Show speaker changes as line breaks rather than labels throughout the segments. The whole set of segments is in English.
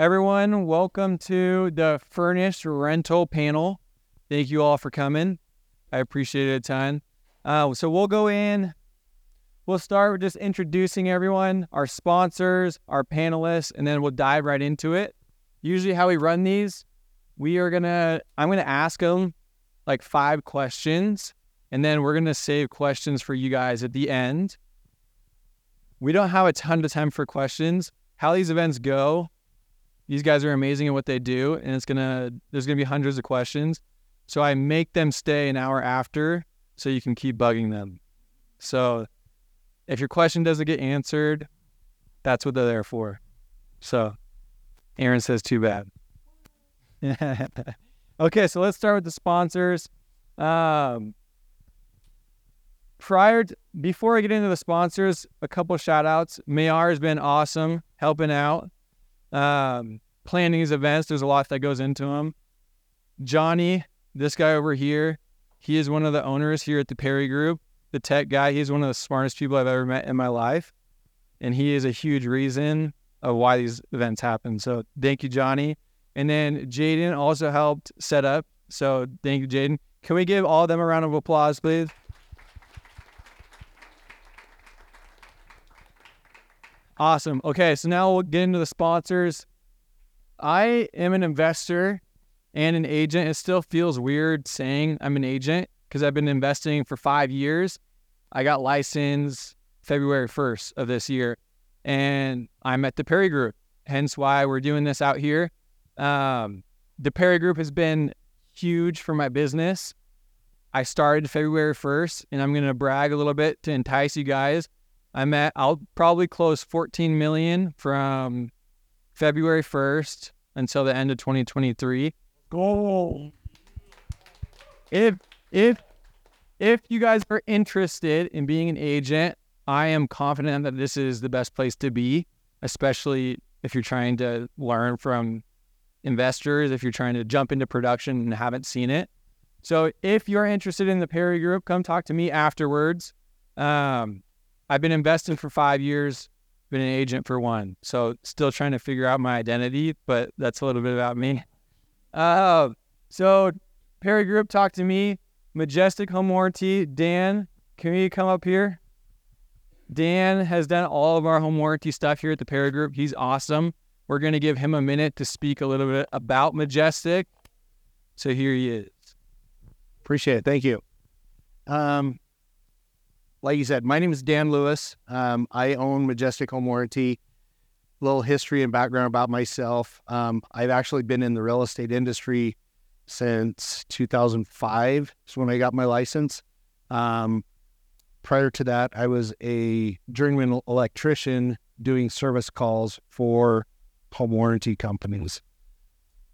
Everyone, welcome to the Furnished Rental Panel. Thank you all for coming. I appreciate it a ton. Uh, so we'll go in. We'll start with just introducing everyone, our sponsors, our panelists, and then we'll dive right into it. Usually, how we run these, we are gonna. I'm gonna ask them like five questions, and then we're gonna save questions for you guys at the end. We don't have a ton of time for questions. How these events go, these guys are amazing at what they do, and it's gonna there's gonna be hundreds of questions. So I make them stay an hour after so you can keep bugging them. So if your question doesn't get answered, that's what they're there for. So Aaron says too bad. okay, so let's start with the sponsors. Um, prior to, before I get into the sponsors, a couple shout outs. Mayar has been awesome helping out um, planning these events. There's a lot that goes into them. Johnny, this guy over here, he is one of the owners here at the Perry Group, the tech guy. He's one of the smartest people I've ever met in my life. And he is a huge reason of why these events happen. So thank you, Johnny. And then Jaden also helped set up. So thank you, Jaden. Can we give all of them a round of applause, please? Awesome. Okay, so now we'll get into the sponsors. I am an investor and an agent. It still feels weird saying I'm an agent because I've been investing for five years. I got licensed February 1st of this year, and I'm at the Perry Group, hence why we're doing this out here. Um, the Perry Group has been huge for my business. I started February 1st, and I'm going to brag a little bit to entice you guys. I'm at I'll probably close 14 million from February 1st until the end of 2023.
Goal.
If if if you guys are interested in being an agent, I am confident that this is the best place to be, especially if you're trying to learn from investors, if you're trying to jump into production and haven't seen it. So if you're interested in the Perry Group, come talk to me afterwards. Um, I've been investing for five years, been an agent for one. So still trying to figure out my identity, but that's a little bit about me. Uh, so Perry Group, talk to me. Majestic Home Warranty. Dan, can you come up here? Dan has done all of our home warranty stuff here at the Perry Group. He's awesome. We're going to give him a minute to speak a little bit about Majestic. So here he is.
Appreciate it. Thank you. Um, like you said, my name is Dan Lewis. Um, I own Majestic Home Warranty. Little history and background about myself. Um, I've actually been in the real estate industry since 2005. Is when I got my license. Um, prior to that, I was a journeyman electrician doing service calls for home warranty companies.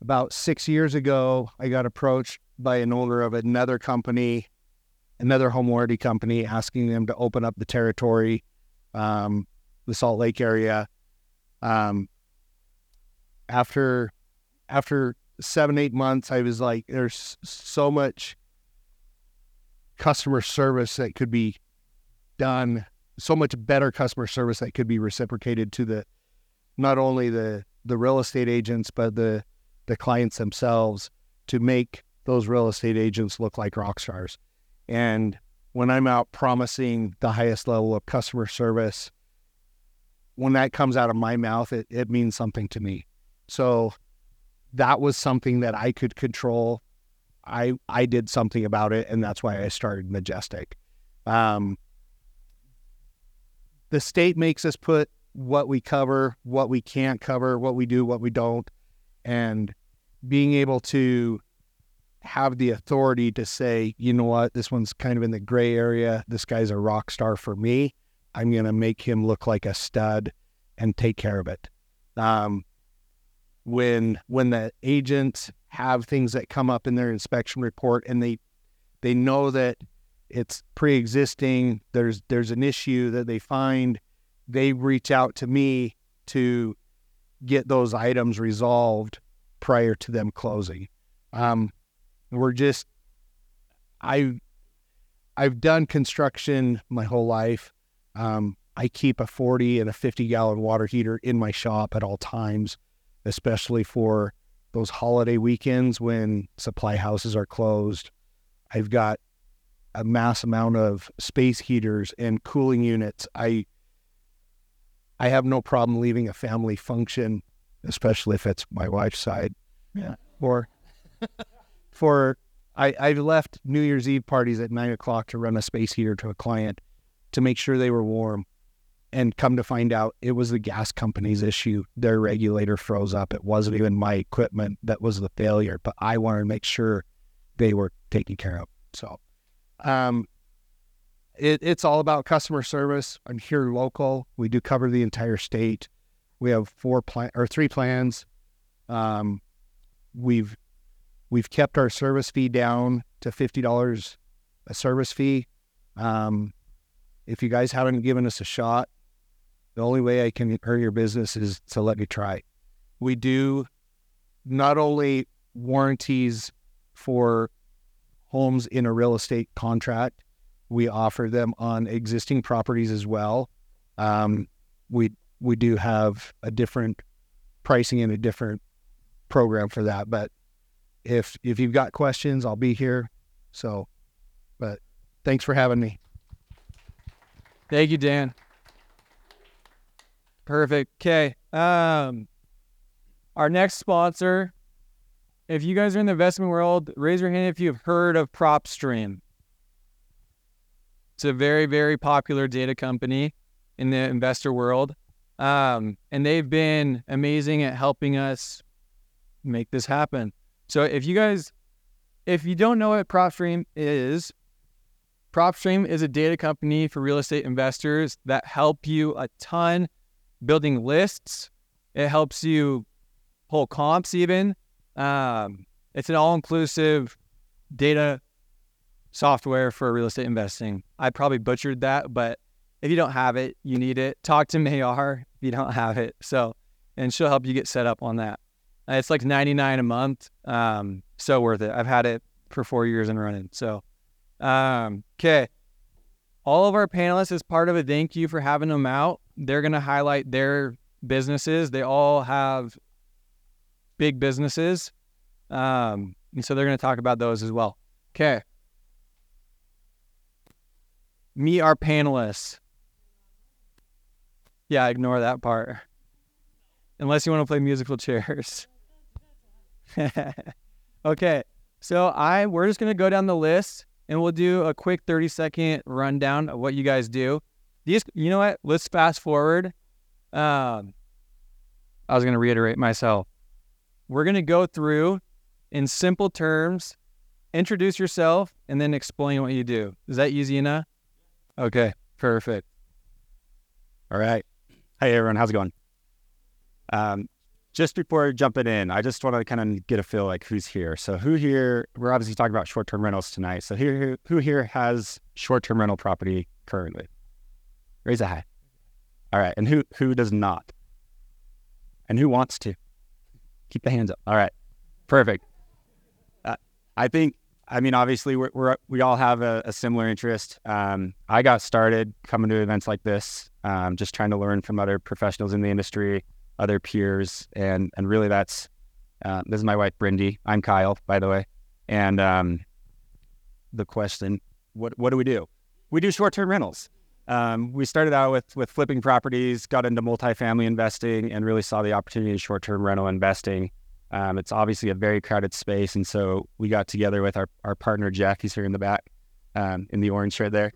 About six years ago, I got approached by an owner of another company another home warranty company asking them to open up the territory, um, the Salt Lake area. Um, after after seven eight months, I was like, there's so much customer service that could be done, so much better customer service that could be reciprocated to the not only the the real estate agents but the the clients themselves to make those real estate agents look like rock stars. And when I'm out promising the highest level of customer service, when that comes out of my mouth, it, it means something to me. So that was something that I could control. I I did something about it, and that's why I started Majestic. Um, the state makes us put what we cover, what we can't cover, what we do, what we don't, and being able to have the authority to say, you know what, this one's kind of in the gray area. This guy's a rock star for me. I'm going to make him look like a stud and take care of it. Um, when when the agents have things that come up in their inspection report and they they know that it's pre-existing, there's there's an issue that they find, they reach out to me to get those items resolved prior to them closing. Um, we're just I I've done construction my whole life. Um, I keep a 40 and a 50 gallon water heater in my shop at all times. especially for those holiday weekends when supply houses are closed. I've got a mass amount of space heaters and cooling units. I I have no problem leaving a family function, especially if it's my wife's side.
Yeah.
Or for I, I've left New Year's Eve parties at nine o'clock to run a space heater to a client to make sure they were warm. And come to find out, it was the gas company's issue. Their regulator froze up. It wasn't even my equipment that was the failure, but I wanted to make sure they were taken care of. So, um, it, it's all about customer service. I'm here local. We do cover the entire state. We have four plan or three plans. Um, we've we've kept our service fee down to fifty dollars a service fee. Um, if you guys haven't given us a shot, the only way I can earn your business is to let me try. We do not only warranties for homes in a real estate contract, we offer them on existing properties as well. Um, we we do have a different pricing and a different program for that. But if if you've got questions, I'll be here. So, but thanks for having me.
Thank you, Dan. Perfect. Okay. Um, our next sponsor. If you guys are in the investment world, raise your hand if you've heard of PropStream. It's a very, very popular data company in the investor world. Um, and they've been amazing at helping us make this happen. So if you guys, if you don't know what PropStream is, PropStream is a data company for real estate investors that help you a ton building lists. It helps you pull comps even. Um, it's an all-inclusive data software for real estate investing. I probably butchered that, but if you don't have it, you need it. Talk to Mayar if you don't have it. So, and she'll help you get set up on that. Uh, it's like 99 a month. Um, so worth it. I've had it for four years and running. So, um, okay. All of our panelists, as part of a thank you for having them out, they're going to highlight their businesses. They all have big businesses. Um, and so they're going to talk about those as well. Okay. Meet our panelists. Yeah, ignore that part. Unless you want to play musical chairs. okay. So I we're just gonna go down the list and we'll do a quick 30 second rundown of what you guys do. These you know what? Let's fast forward. Um I was gonna reiterate myself. We're gonna go through in simple terms, introduce yourself, and then explain what you do. Is that easy enough? Okay, perfect.
All right. Hey everyone, how's it going? Um, just before jumping in, I just want to kind of get a feel like who's here. So who here? We're obviously talking about short-term rentals tonight. So here, who here has short-term rental property currently? Raise a hand. All right, and who who does not? And who wants to? Keep the hands up. All right, perfect. Uh, I think. I mean, obviously, we're, we're we all have a, a similar interest. Um, I got started coming to events like this, um, just trying to learn from other professionals in the industry other peers, and and really that's uh, this is my wife Bryndee. I'm Kyle, by the way, and um, the question, what what do we do? We do short term rentals. Um, we started out with with flipping properties, got into multifamily investing, and really saw the opportunity in short term rental investing. Um, it's obviously a very crowded space, and so we got together with our our partner Jack. He's here in the back, um, in the orange shirt there.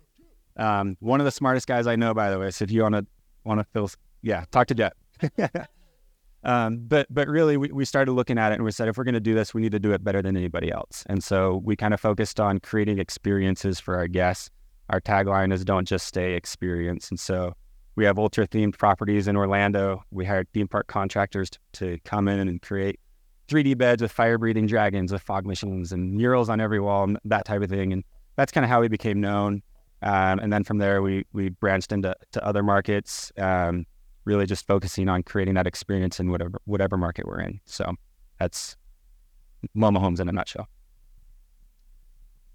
Um, one of the smartest guys I know, by the way. So if you want to want to feel, yeah, talk to Jack. um, but but really, we, we started looking at it and we said, if we're going to do this, we need to do it better than anybody else. And so we kind of focused on creating experiences for our guests. Our tagline is "Don't just stay, experience." And so we have ultra themed properties in Orlando. We hired theme park contractors to, to come in and create 3D beds with fire breathing dragons, with fog machines, and murals on every wall, and that type of thing. And that's kind of how we became known. Um, and then from there, we we branched into to other markets. Um, really just focusing on creating that experience in whatever whatever market we're in. So that's Loma Homes in a nutshell.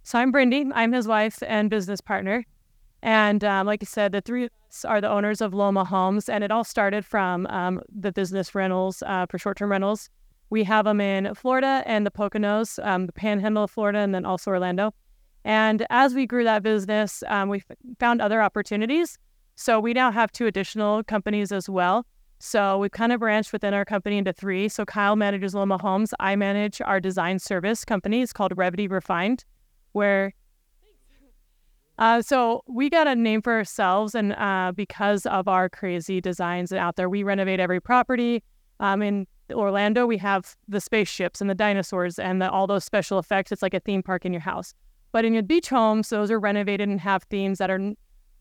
So I'm Bryndee. I'm his wife and business partner. And um, like I said, the three of us are the owners of Loma Homes, and it all started from um, the business rentals uh, for short term rentals. We have them in Florida and the Poconos, um, the Panhandle of Florida, and then also Orlando. And as we grew that business, um, we f- found other opportunities. So we now have two additional companies as well. So we've kind of branched within our company into three. So Kyle manages Loma Homes. I manage our design service company. It's called Revity Refined, where uh, so we got a name for ourselves, and uh, because of our crazy designs out there, we renovate every property. Um, in Orlando, we have the spaceships and the dinosaurs and the, all those special effects. It's like a theme park in your house. But in your beach homes, those are renovated and have themes that are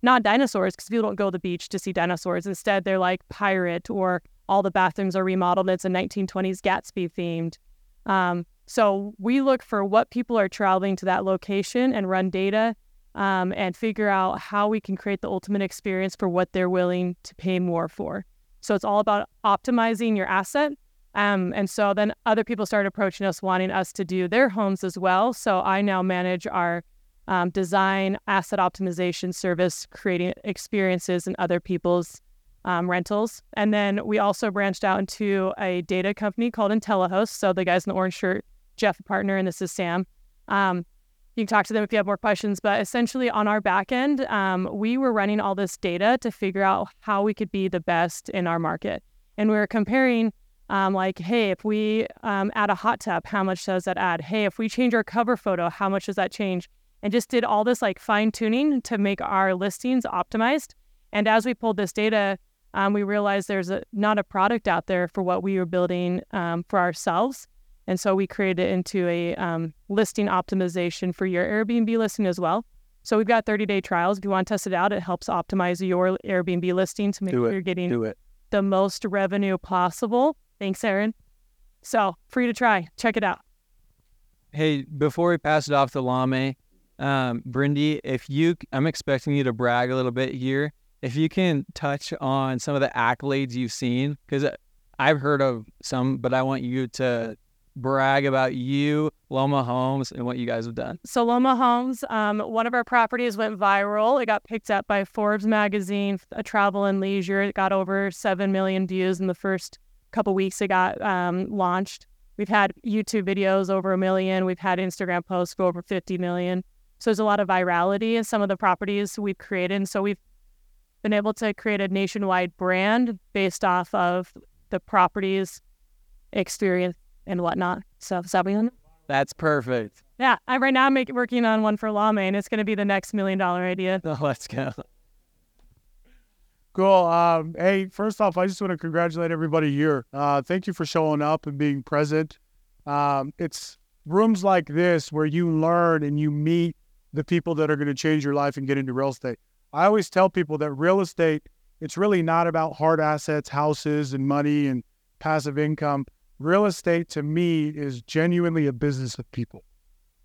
not dinosaurs because people don't go to the beach to see dinosaurs. Instead, they're like pirate or all the bathrooms are remodeled. It's a 1920s Gatsby themed. Um, so we look for what people are traveling to that location and run data um, and figure out how we can create the ultimate experience for what they're willing to pay more for. So it's all about optimizing your asset. Um, and so then other people started approaching us, wanting us to do their homes as well. So I now manage our um, design asset optimization service, creating experiences in other people's um, rentals. And then we also branched out into a data company called IntelliHost. So the guys in the orange shirt, Jeff, a partner, and this is Sam. Um, you can talk to them if you have more questions. But essentially, on our back end, um, we were running all this data to figure out how we could be the best in our market. And we were comparing, um, like, hey, if we um, add a hot tub, how much does that add? Hey, if we change our cover photo, how much does that change? And just did all this like fine tuning to make our listings optimized. And as we pulled this data, um, we realized there's a, not a product out there for what we were building um, for ourselves. And so we created it into a um, listing optimization for your Airbnb listing as well. So we've got 30 day trials. If you want to test it out, it helps optimize your Airbnb listing to make
Do
sure
it.
you're getting
Do it.
the most revenue possible. Thanks, Aaron. So free to try. Check it out.
Hey, before we pass it off to Lame, um, Bryndee, if you, I'm expecting you to brag a little bit here. If you can touch on some of the accolades you've seen, because I've heard of some, but I want you to brag about you, Loma Homes, and what you guys have done.
So Loma Homes, um, one of our properties went viral. It got picked up by Forbes magazine, a travel and leisure. It got over seven million views in the first couple weeks it got um, launched. We've had YouTube videos over a million. We've had Instagram posts go over 50 million. So there's a lot of virality in some of the properties we've created. And so we've been able to create a nationwide brand based off of the properties, experience, and whatnot. So is that what you
That's perfect.
yeah, I right now I'm make, working on one for Lame, and it's going to be the next million dollar idea.
Oh, Let's go.
Cool. Um, hey, first off, I just want to congratulate everybody here. Uh, thank you for showing up and being present. Um, it's rooms like this where you learn and you meet the people that are going to change your life and get into real estate. I always tell people that real estate, it's really not about hard assets, houses, and money and passive income. Real estate to me is genuinely a business of people.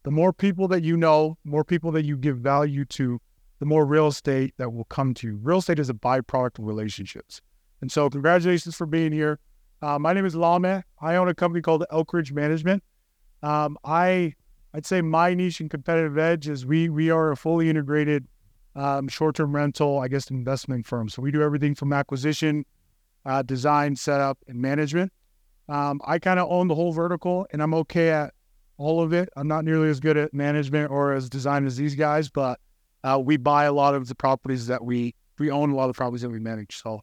The more people that you know, more people that you give value to, the more real estate that will come to you. Real estate is a byproduct of relationships. And so, congratulations for being here. Uh, my name is Lame. I own a company called Elkridge Management. Um, I, I'd say my niche and competitive edge is we we are a fully integrated um, short-term rental, I guess, investment firm. So we do everything from acquisition, uh, design, setup, and management. Um, I kind of own the whole vertical, and I'm okay at all of it. I'm not nearly as good at management or as design as these guys, but uh, we buy a lot of the properties that we we own a lot of the properties that we manage. So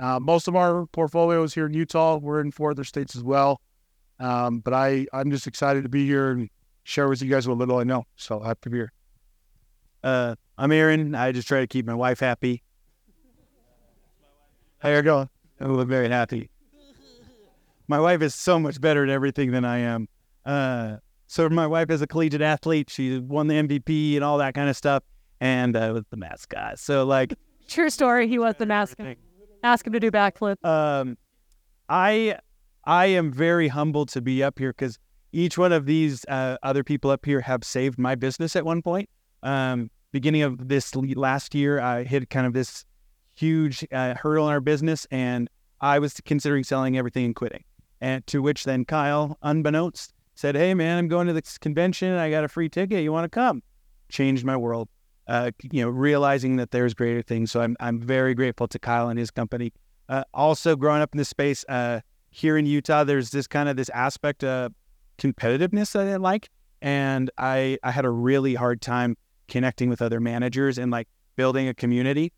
uh, most of our portfolio is here in Utah. We're in four other states as well. Um, but I I'm just excited to be here and share with you guys what little I know. So happy to be here.
Uh, I'm Aaron. I just try to keep my wife happy.
How are you going?
I look very happy. My wife is so much better at everything than I am. Uh, so my wife is a collegiate athlete. She won the MVP and all that kind of stuff, and uh, was the mascot. So like,
True story. He was the mascot. Ask him to do backflip.
um, I I am very humbled to be up here because each one of these uh, other people up here have saved my business at one point. Um, beginning of this last year, I hit kind of this huge uh, hurdle in our business, and I was considering selling everything and quitting. And to which then Kyle, unbeknownst, said, "Hey man, I'm going to this convention. I got a free ticket. You want to come?" Changed my world.
uh, you know, realizing that there's greater things. So I'm I'm very grateful to Kyle and his company. Uh, also, growing up in this space uh, here in Utah, there's this kind of this aspect of competitiveness that I like, and I I had a really hard time connecting with other managers and like building a community.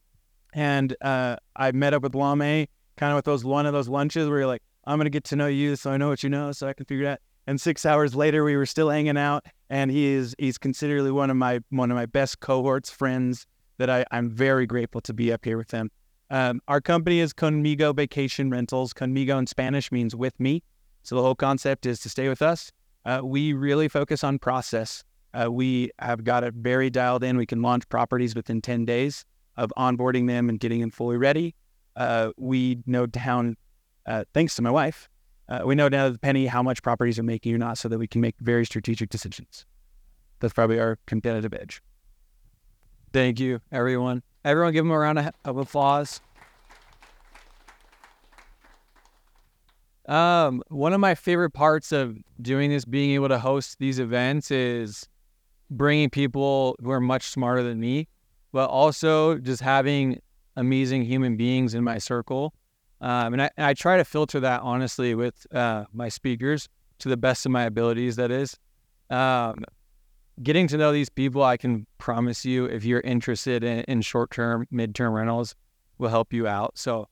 And uh, I met up with Lame kind of with those one of those lunches where you're like, I'm gonna get to know you, so I know what you know, so I can figure it out. And six hours later, we were still hanging out, and he is he's considerably one of my one of my best cohorts friends that I, I'm very grateful to be up here with him. Um, our company is Conmigo Vacation Rentals. Conmigo in Spanish means with me. So the whole concept is to stay with us. Uh, we really focus on process. Uh, we have got it very dialed in. We can launch properties within 10 days of onboarding them and getting them fully ready. Uh, we know down, uh, thanks to my wife, uh, we know down to the penny how much properties are making or not so that we can make very strategic decisions. That's probably our competitive edge.
Thank you, everyone. Everyone, give them a round of applause. Um, one of my favorite parts of doing this, being able to host these events, is bringing people who are much smarter than me, but also just having amazing human beings in my circle. Um, and, I, and I try to filter that honestly with uh, my speakers to the best of my abilities. That is, um, getting to know these people. I can promise you, if you're interested in, in short-term, mid-term rentals, will help you out. So,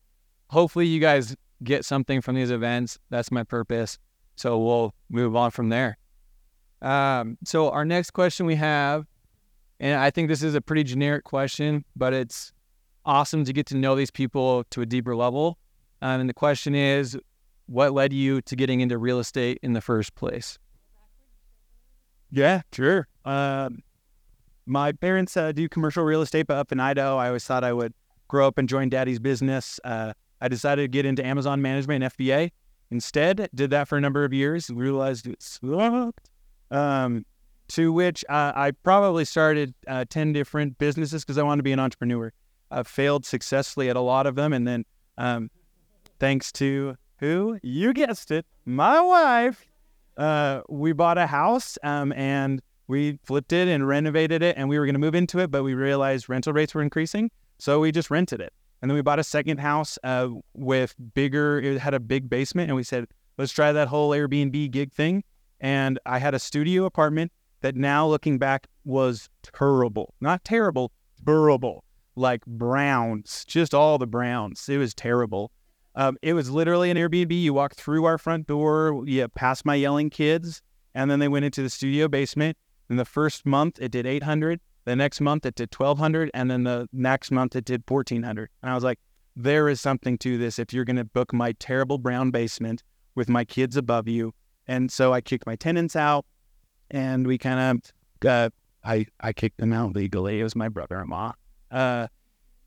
hopefully, you guys get something from these events. That's my purpose. So we'll move on from there. Um, so our next question we have, and I think this is a pretty generic question, but it's awesome to get to know these people to a deeper level. Um, and the question is, what led you to getting into real estate in the first place?
Yeah, sure. Um, my parents uh, do commercial real estate, but up in Idaho, I always thought I would grow up and join daddy's business. Uh, I decided to get into Amazon management and FBA. Instead, did that for a number of years, realized it sucked. Um, to which uh, I probably started uh, 10 different businesses because I wanted to be an entrepreneur. I failed successfully at a lot of them. And then, um, thanks to who? You guessed it, my wife, uh, we bought a house um, and we flipped it and renovated it. And we were going to move into it, but we realized rental rates were increasing. So we just rented it. And then we bought a second house uh, with bigger, it had a big basement. And we said, let's try that whole Airbnb gig thing. And I had a studio apartment that now looking back was terrible. Not terrible, terrible. Like browns, just all the browns. It was terrible. Um, it was literally an Airbnb. You walk through our front door, you pass my yelling kids, and then they went into the studio basement. In the first month, it did 800. The next month it did 1200 and then the next month it did 1400. And I was like, there is something to this if you're going to book my terrible brown basement with my kids above you. And so I kicked my tenants out and we kind of, uh, I, I kicked them out legally. It was my brother-in-law. Uh,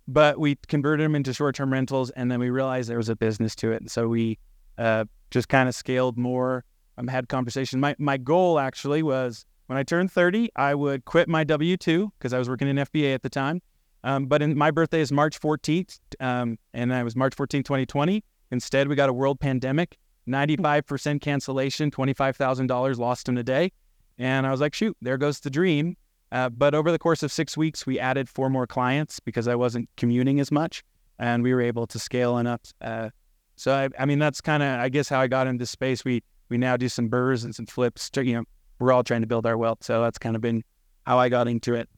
but we converted them into short-term rentals and then we realized there was a business to it. And so we uh, just kind of scaled more, um, had conversation. My, my goal actually was when I turned 30, I would quit my W 2 because I was working in FBA at the time. Um, but in, my birthday is March 14th, um, and I was March 14th, 2020. Instead, we got a world pandemic, 95% cancellation, $25,000 lost in a day. And I was like, shoot, there goes the dream. Uh, but over the course of six weeks, we added four more clients because I wasn't commuting as much, and we were able to scale enough. Uh, so I, I mean, that's kind of, I guess, how I got into space. We we now do some burrs and some flips, to, you know, we're all trying to build our wealth. So that's kind of been how I got into it.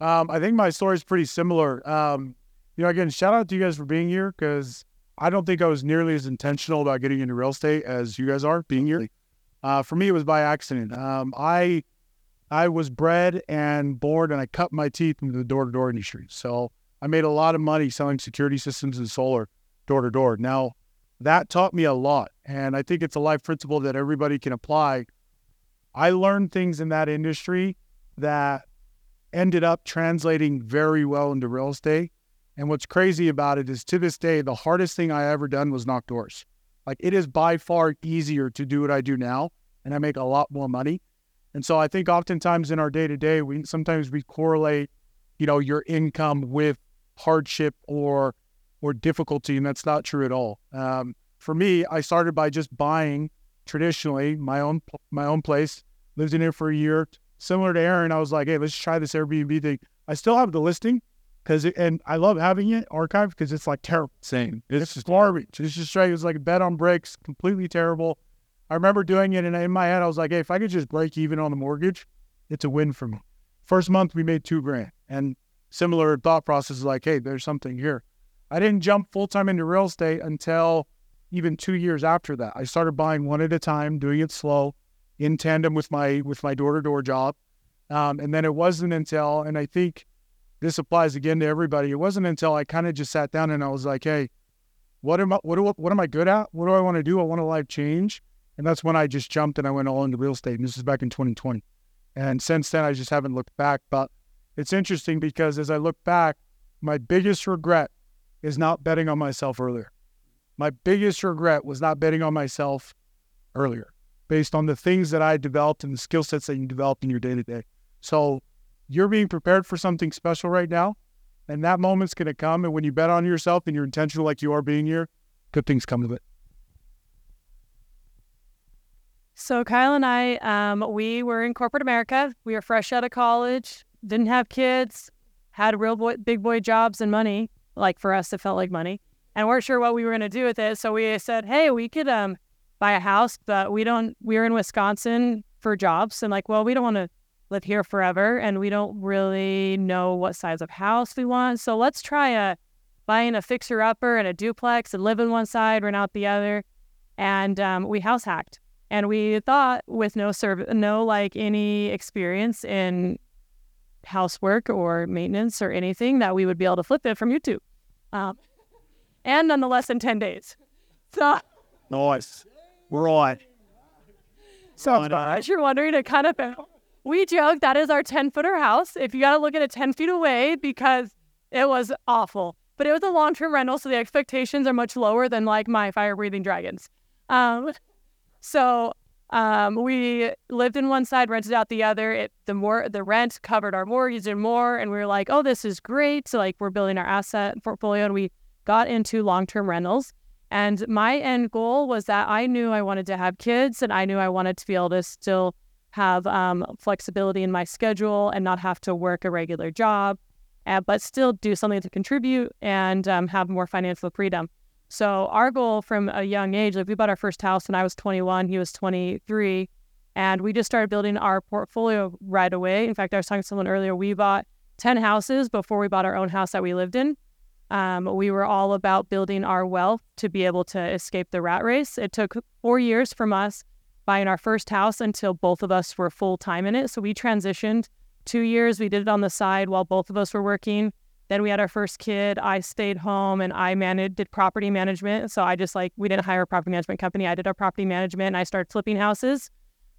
Um, I think my story is pretty similar. Um, you know, again, shout out to you guys for being here because I don't think I was nearly as intentional about getting into real estate as you guys are being here. Uh, for me, it was by accident. Um, I I was bred and born, and I cut my teeth into the door to door industry. So I made a lot of money selling security systems and solar door to door. Now, that taught me a lot. And I think it's a life principle that everybody can apply. I learned things in that industry that ended up translating very well into real estate. And what's crazy about it is to this day, the hardest thing I ever done was knock doors. Like it is by far easier to do what I do now, and I make a lot more money. And so I think oftentimes in our day to day, we sometimes we correlate, you know, your income with hardship or or difficulty, and that's not true at all. Um, for me, I started by just buying traditionally my own my own place, lived in it for a year, similar to Aaron, I was like, hey, let's try this Airbnb thing. I still have the listing because, and I love having it archived because it's like terrible.
Same.
It's just garbage. It's just straight. It was like a bed on bricks, completely terrible. I remember doing it, and in my head, I was like, hey, if I could just break even on the mortgage, it's a win for me. First month, we made two grand. And similar thought process is like, hey, there's something here. I didn't jump full time into real estate until even two years after that. I started buying one at a time, doing it slow, in tandem with my with my door to door job. Um, and then it wasn't until, and I think this applies again to everybody. It wasn't until I kind of just sat down and I was like, hey, what am I what do what am I good at? What do I want to do? I want a life change. And that's when I just jumped and I went all into real estate. And this is back in 2020. And since then I just haven't looked back. But it's interesting because as I look back, my biggest regret is not betting on myself earlier. My biggest regret was not betting on myself earlier based on the things that I developed and the skill sets that you developed in your day to day. So you're being prepared for something special right now. And that moment's going to come. And when you bet on yourself and you're intentional like you are being here, good things come of it.
So Kyle and I, um, we were in corporate America. We were fresh out of college, didn't have kids, had real boy, big boy jobs and money. Like for us, it felt like money, and weren't sure what we were going to do with it. So we said, "Hey, we could um, buy a house, but we don't. We are in Wisconsin for jobs, and like, well, we don't want to live here forever, and we don't really know what size of house we want. So let's try a buying a fixer upper and a duplex and live in one side, rent out the other." And um, we house hacked and we thought with no service no like any experience in housework or maintenance or anything that we would be able to flip it from youtube um, and nonetheless in 10 days. So
Nice. On.
so as you're wondering it kind of we joke that is our 10 footer house. If you got to look at it 10 feet away because it was awful. But it was a long-term rental so the expectations are much lower than like my fire breathing dragons. Um, so um, we lived in one side, rented out the other. It the more the rent covered our mortgage and more, and we were like, oh, this is great. So like we're building our asset portfolio, and we got into long term rentals. And my end goal was that I knew I wanted to have kids, and I knew I wanted to be able to still have um, flexibility in my schedule and not have to work a regular job, uh, but still do something to contribute and um, have more financial freedom. So our goal from a young age, like we bought our first house when I was 21, he was 23, and we just started building our portfolio right away. In fact, I was talking to someone earlier. We bought 10 houses before we bought our own house that we lived in. Um, we were all about building our wealth to be able to escape the rat race. It took four years from us buying our first house until both of us were full time in it. So we transitioned two years. We did it on the side while both of us were working. Then we had our first kid. I stayed home and I managed did property management. So I just like we didn't hire a property management company. I did our property management and I started flipping houses.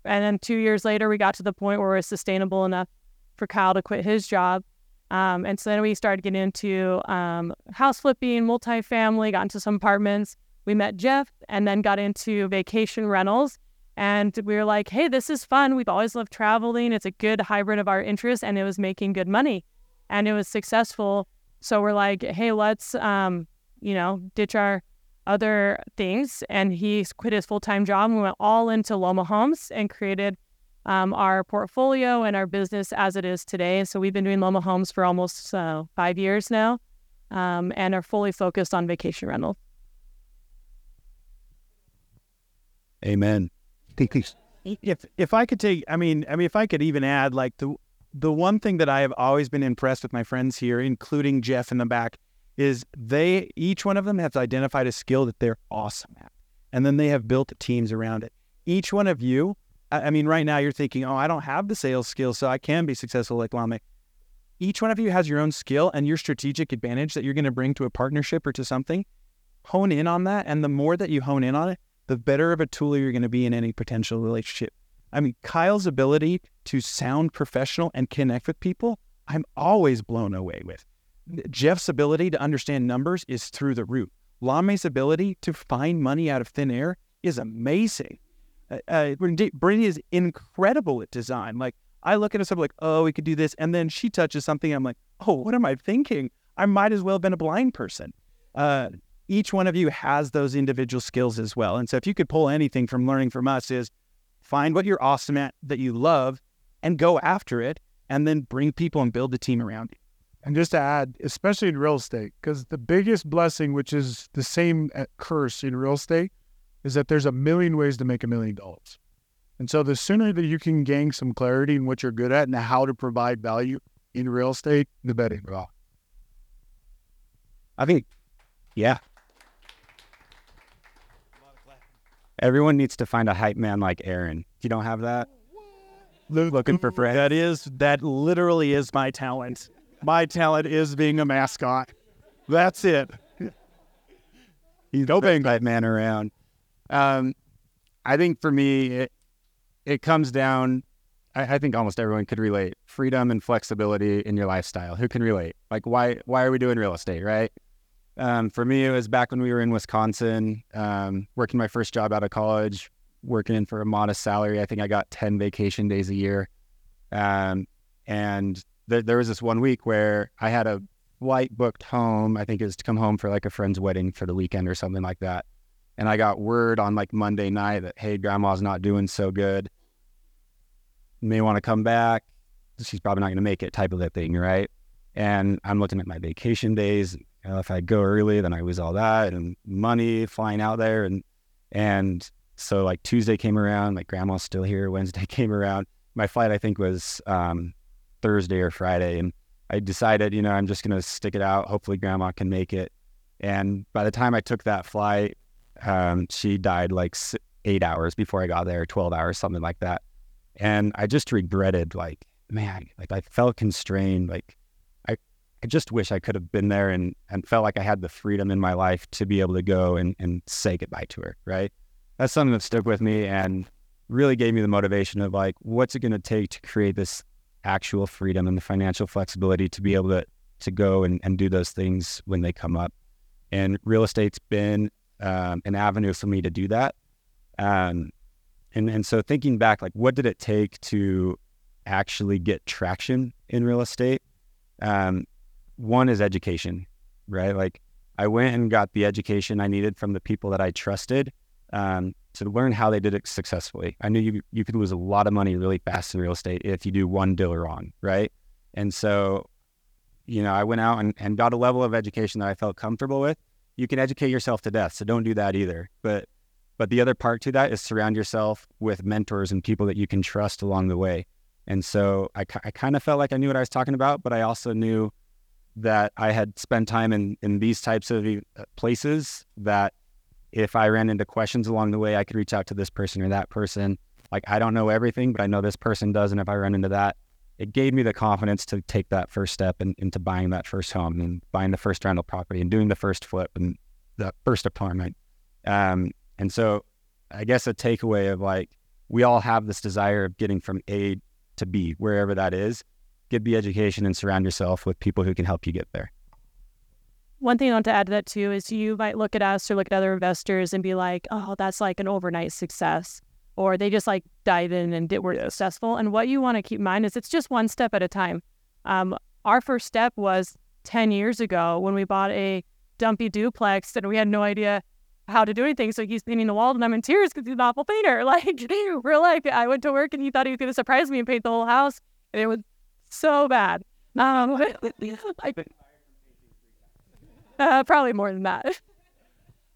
And then two years later, we got to the point where was sustainable enough for Kyle to quit his job. Um, and so then we started getting into um, house flipping, multifamily, got into some apartments. We met Jeff and then got into vacation rentals. And we were like, hey, this is fun. We've always loved traveling. It's a good hybrid of our interests and it was making good money and it was successful. So we're like, hey, let's, um, you know, ditch our other things. And he quit his full time job and we went all into Loma Homes and created um, our portfolio and our business as it is today. So we've been doing Loma Homes for almost uh, five years now um, and are fully focused on vacation rental.
Amen.
If if I could take, I mean, I mean, if I could even add, like the the one thing that I have always been impressed with my friends here, including Jeff in the back, is they each one of them has identified a skill that they're awesome at, and then they have built teams around it. Each one of you, I, mean, right now you're thinking, oh, I don't have the sales skills, so I can be successful like Lame. Each one of you has your own skill and your strategic advantage that you're going to bring to a partnership or to something. Hone in on that, and the more that you hone in on it, the better of a tool you're going to be in any potential relationship. I mean, Kyle's ability to sound professional and connect with people, I'm always blown away with. Jeff's ability to understand numbers is through the roof. Lame's ability to find money out of thin air is amazing. Uh, uh, Brittany is incredible at design. Like, I look at her, so I'm like, oh, we could do this. And then she touches something. I'm like, oh, what am I thinking? I might as well have been a blind person. Uh, each one of you has those individual skills as well. And so if you could pull anything from learning from us is find what you're awesome at that you love
and go after it and then bring people and build the team around you.
And just to add, especially in real estate, because the biggest blessing, which is the same uh, curse in real estate, is that there's a million ways to make a million dollars. And so the sooner that you can gain some clarity in what you're good at and how to provide value in real estate, the better.
I think, yeah. Everyone needs to find a hype man like Aaron. You don't have that, looking for friends.
That is that literally is my talent. My talent is being a mascot. That's it.
He's
Go Bengals.
hype man around. Um, I think for me, it, it comes down. I, I think almost everyone could relate. Freedom and flexibility in your lifestyle. Who can relate? Like why why are we doing real estate, right? Um, for me, it was back when we were in Wisconsin, um, working my first job out of college, working for a modest salary. I think I got ten vacation days a year, um, and there, there was this one week where I had a flight booked home. I think it was to come home for like a friend's wedding for the weekend or something like that. And I got word on like Monday night that hey, grandma's not doing so good. May want to come back. She's probably not going to make it, type of a thing, right? And I'm looking at my vacation days. You know, if I go early, then I lose all that and money flying out there. And and so like Tuesday came around, like grandma's still here. Wednesday came around. My flight I think was um, Thursday or Friday, and I decided, you know, I'm just gonna stick it out. Hopefully, grandma can make it. And by the time I took that flight, um, she died like eight hours before I got there, twelve hours, something like that. And I just regretted, like, man, like I felt constrained. Like, I, just wish I could have been there and and felt like I had the freedom in my life to be able to go and and say goodbye to her. Right. That's something that stuck with me and really gave me the motivation of like, what's it going to take to create this actual freedom and the financial flexibility to be able to to go and, and do those things when they come up. And real estate's been um, an avenue for me to do that. Um, and and so thinking back, like what did it take to actually get traction in real estate? Um, one is education, right? Like I went and got the education I needed from the people that I trusted um, to learn how they did it successfully. I knew you you could lose a lot of money really fast in real estate if you do one deal wrong, right? And so, you know, I went out and, and got a level of education that I felt comfortable with. You can educate yourself to death, so don't do that either. But but the other part to that is surround yourself with mentors and people that you can trust along the way. And so I, I kind of felt like I knew what I was talking about, but I also knew that I had spent time in, in these types of uh, places that if I ran into questions along the way, I could reach out to this person or that person. Like, I don't know everything, but I know this person does. And if I run into that, it gave me the confidence to take that first step in, into buying that first home and buying the first rental property and doing the first flip and the first apartment. Um, and so I guess a takeaway of like, we all have this desire of getting from A to B, wherever that is. Get the education and surround yourself with people who can help you get there.
One thing I want to add to that too is you might look at us or look at other investors and be like, oh, that's like an overnight success. Or they just like dive in and did, were successful. And what you want to keep in mind is it's just one step at a time. Um, our first step was 10 years ago when we bought a dumpy duplex and we had no idea how to do anything. So he's painting the wall and I'm in tears because he's an awful painter. Like real life, I went to work and he thought he was going to surprise me and paint the whole house. And it was so bad. Um, uh, probably more than that.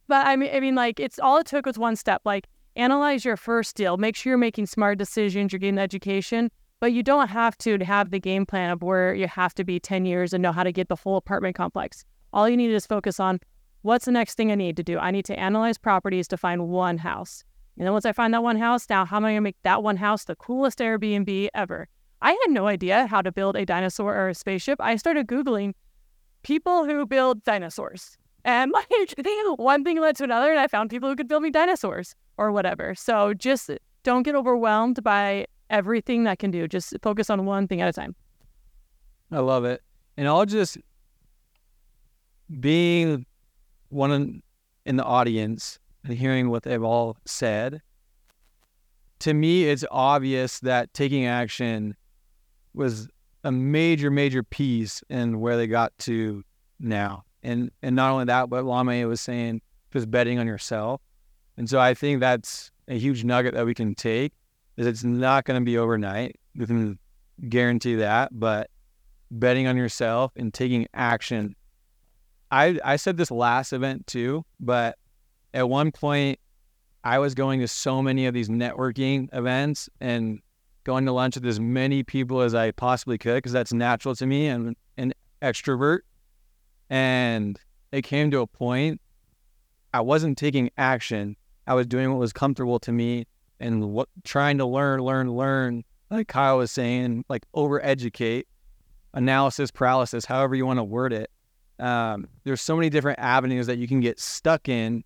But I mean, I mean, like it's all it took was one step. Like analyze your first deal. Make sure you're making smart decisions. You're getting education, but you don't have to have the game plan of where you have to be 10 years and know how to get the whole apartment complex. All you need is focus on what's the next thing I need to do. I need to analyze properties to find one house. And then once I find that one house, now how am I going to make that one house the coolest Airbnb ever? I had no idea how to build a dinosaur or a spaceship. I started Googling people who build dinosaurs. And like one thing led to another, and I found people who could build me dinosaurs or whatever. So just don't get overwhelmed by everything that can do. Just focus on one thing at a time.
I love it. And I'll just being one in, in the audience and hearing what they've all said. To me, it's obvious that taking action was a major, major piece in where they got to now. And and not only that, but Lame was saying just betting on yourself. And so I think that's a huge nugget that we can take is it's not going to be overnight. We can guarantee that. But betting on yourself and taking action. I I said this last event too, but at one point I was going to so many of these networking events and going to lunch with as many people as I possibly could because that's natural to me and an extrovert. And it came to a point I wasn't taking action. I was doing what was comfortable to me and what trying to learn, learn, learn. Like Kyle was saying, like over educate, analysis paralysis, however you want to word it. Um, there's so many different avenues that you can get stuck in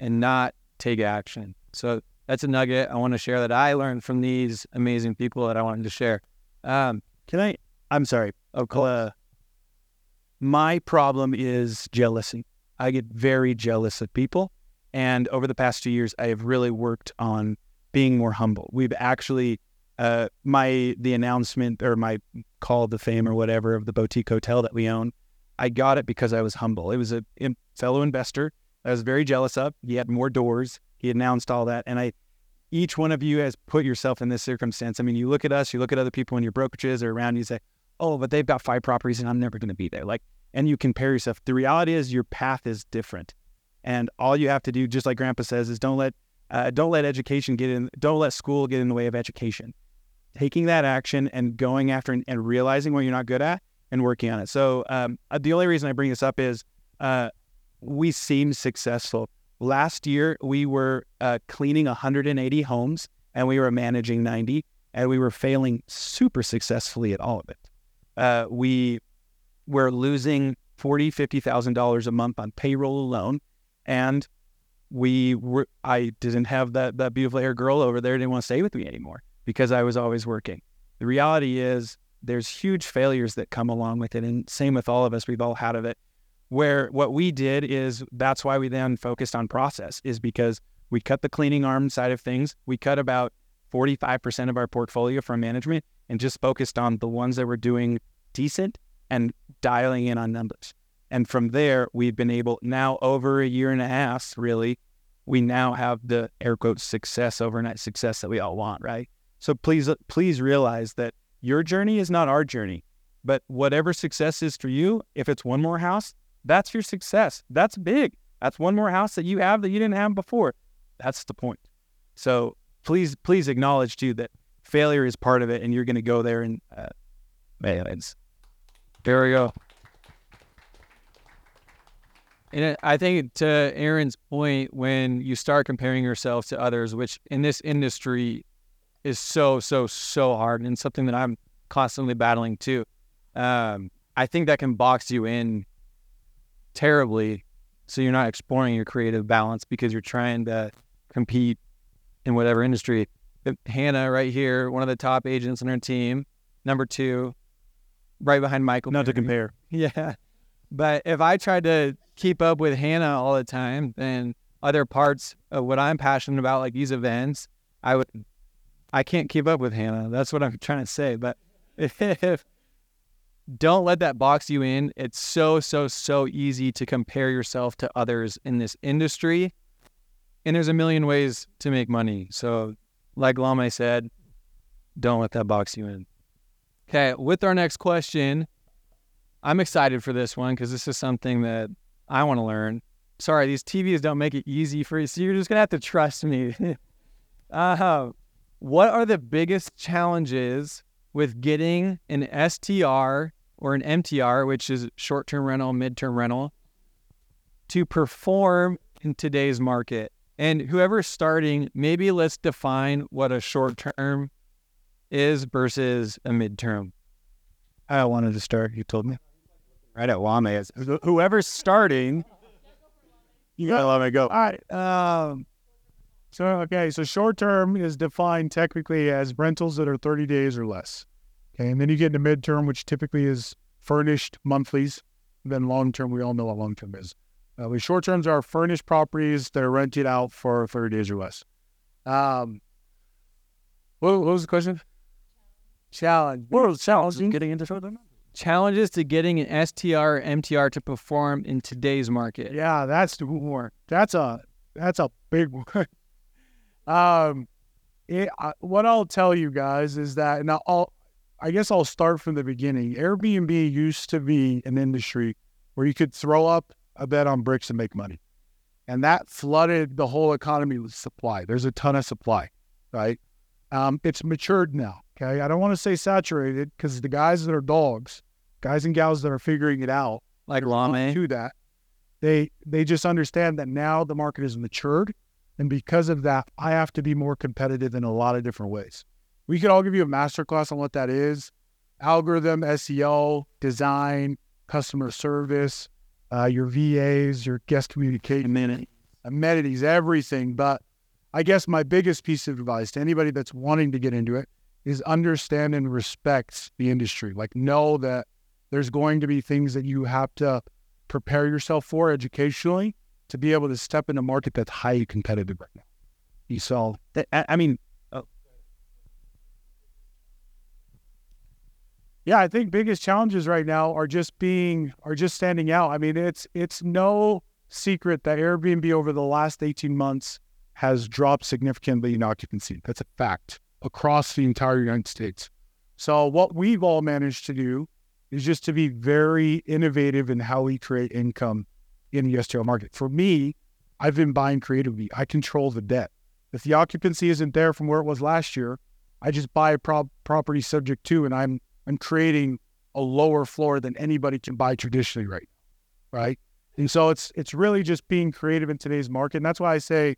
and not take action. So that's a nugget I want to share that I learned from these amazing people that I wanted to share. Um,
Can I? I'm sorry.
of course,
Uh, my problem is jealousy. I get very jealous of people. And over the past two years, I have really worked on being more humble. We've actually, uh, my the announcement or my call to fame or whatever of the boutique hotel that we own, I got it because I was humble. It was a fellow investor I was very jealous of. He had more doors. He announced all that, and I. Each one of you has put yourself in this circumstance. I mean, you look at us, you look at other people in your brokerages or around, you say, "Oh, but they've got five properties, and I'm never going to be there." Like, and you compare yourself. The reality is, your path is different, and all you have to do, just like Grandpa says, is don't let uh, don't let education get in. Don't let school get in the way of education. Taking that action and going after and, and realizing what you're not good at and working on it. So um, uh, the only reason I bring this up is uh, we seem successful. Last year we were uh, cleaning 180 homes and we were managing 90, and we were failing super successfully at all of it. Uh, we were losing forty, fifty thousand dollars a month on payroll alone, and we were. I didn't have that that beautiful hair girl over there didn't want to stay with me anymore because I was always working. The reality is there's huge failures that come along with it, and same with all of us. We've all had of it. Where what we did is that's why we then focused on process is because we cut the cleaning arm side of things. We cut about 45% of our portfolio from management and just focused on the ones that were doing decent and dialing in on numbers. And from there, we've been able now over a year and a half, really, we now have the air quotes success, overnight success that we all want, right? So please, please realize that your journey is not our journey, but whatever success is for you, if it's one more house, that's your success. That's big. That's one more house that you have that you didn't have before. That's the point. So please, please acknowledge too that failure is part of it, and you're going to go there and, uh, man, it's
There we go. And I think to Aaron's point, when you start comparing yourself to others, which in this industry is so, so, so hard and something that I'm constantly battling too, um, I think that can box you in terribly. So you're not exploring your creative balance because you're trying to compete in whatever industry. Hannah, right here, one of the top agents on her team, number two, right behind Michael.
not to compare.
Yeah. But if I tried to keep up with Hannah all the time, then other parts of what I'm passionate about, like these events, I would, I can't keep up with Hannah. That's what I'm trying to say. But if, don't let that box you in. It's so, so, so easy to compare yourself to others in this industry. And there's a million ways to make money. So, like Lame said, don't let that box you in. Okay, with our next question, I'm excited for this one because this is something that I want to learn. Sorry, these TVs don't make it easy for you, so you're just gonna have to trust me. uh, what are the biggest challenges with getting an STR or an MTR, which is short-term rental, mid-term rental, to perform in today's market? And whoever's starting, maybe let's define what a short-term is versus a mid-term.
I wanted to start. You told me.
Right at Lame is
Whoever's starting, you gotta let me go.
All right. Um, so okay, so short term is defined technically as rentals that are 30 days or less. Okay, and then you get into midterm, which typically is furnished monthlies. Then long term, we all know what long term is. Uh, but short terms are furnished properties that are rented out for 30 days or less. Um, what, what was the question? Challenge. What was challenging?
Getting into short term.
Challenges to getting an STR or MTR to perform in today's market.
Yeah, that's the more. That's a that's a big one. um, it, I, what I'll tell you guys is that, and I'll, I guess I'll start from the beginning. Airbnb used to be an industry where you could throw up a bed on bricks and make money. And that flooded the whole economy with supply. There's a ton of supply, right? Um, it's matured now. Okay. I don't want to say saturated because the guys that are dogs, guys and gals that are figuring it out,
Like Lame.
to that, they they just understand that now the market is matured. And because of that, I have to be more competitive in a lot of different ways. We could all give you a masterclass on what that is algorithm, SEO, design, customer service, uh, your VAs, your guest communication, amenities, everything. But I guess my biggest piece of advice to anybody that's wanting to get into it is understand and respect the industry. Like, know that there's going to be things that you have to prepare yourself for educationally to be able to step in a market that's highly competitive right now. You saw
That- I mean,
Yeah, I think biggest challenges right now are just being are just standing out. I mean, it's it's no secret that Airbnb over the last 18 months has dropped significantly in occupancy. That's a fact across the entire United States. So what we've all managed to do is just to be very innovative in how we create income in the STR market. For me, I've been buying creatively. I control the debt. If the occupancy isn't there from where it was last year, I just buy a prop- property subject to, and I'm I'm creating a lower floor than anybody can buy traditionally right now, right? And so it's it's really just being creative in today's market. And that's why I say,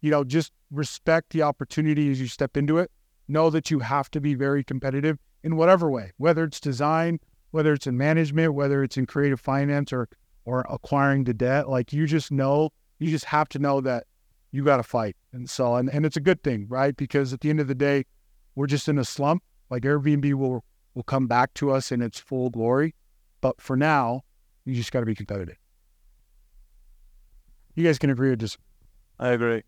you know, just respect the opportunity as you step into it. Know that you have to be very competitive in whatever way, whether it's design, whether it's in management, whether it's in creative finance or or acquiring the debt. Like you just know, you just have to know that you got to fight. And so, and, and it's a good thing, right? Because at the end of the day, we're just in a slump. Like Airbnb will will come back to us in its full glory. But for now, you just got to be competitive. You guys can agree or disagree.
I agree.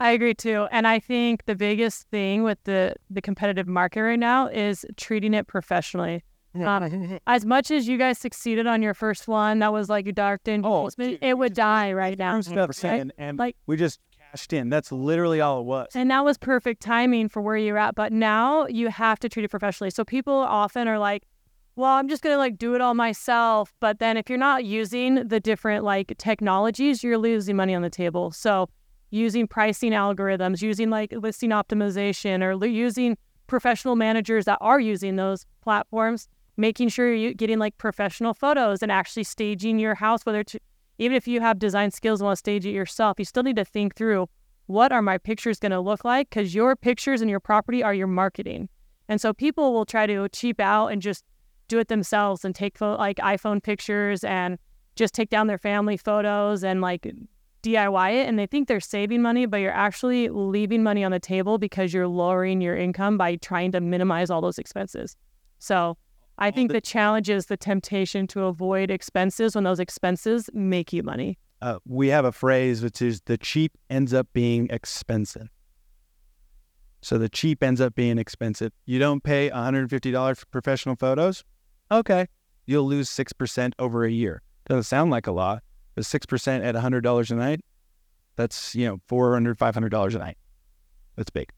I agree too. And I think the biggest thing with the the competitive market right now is treating it professionally. Um, as much as you guys succeeded on your first one, that was like you darked in,
Oh,
it would die right now. right?
And, and
Like-
we just cashed in. That's literally all it was.
And that was perfect timing for where you're at. But now you have to treat it professionally. So people often are like, well, I'm just going to like do it all myself. But then if you're not using the different like technologies, you're losing money on the table. So using pricing algorithms, using like listing optimization, or using professional managers that are using those platforms, making sure you're getting like professional photos and actually staging your house, whether to, even if you have design skills and want to stage it yourself, you still need to think through what are my pictures going to look like? Because your pictures and your property are your marketing. And so people will try to cheap out and just do it themselves and take like iPhone pictures and just take down their family photos and like DIY it. And they think they're saving money, but you're actually leaving money on the table because you're lowering your income by trying to minimize all those expenses. So I think the challenge is the temptation to avoid expenses when those expenses make you money.
Uh, we have a phrase which is the cheap ends up being expensive. So the cheap ends up being expensive. You don't pay $150 for professional photos? Okay. You'll lose 6% over a year. Doesn't sound like a lot, but 6% at $100 a night, that's, you know, $400, $500 a night. That's big.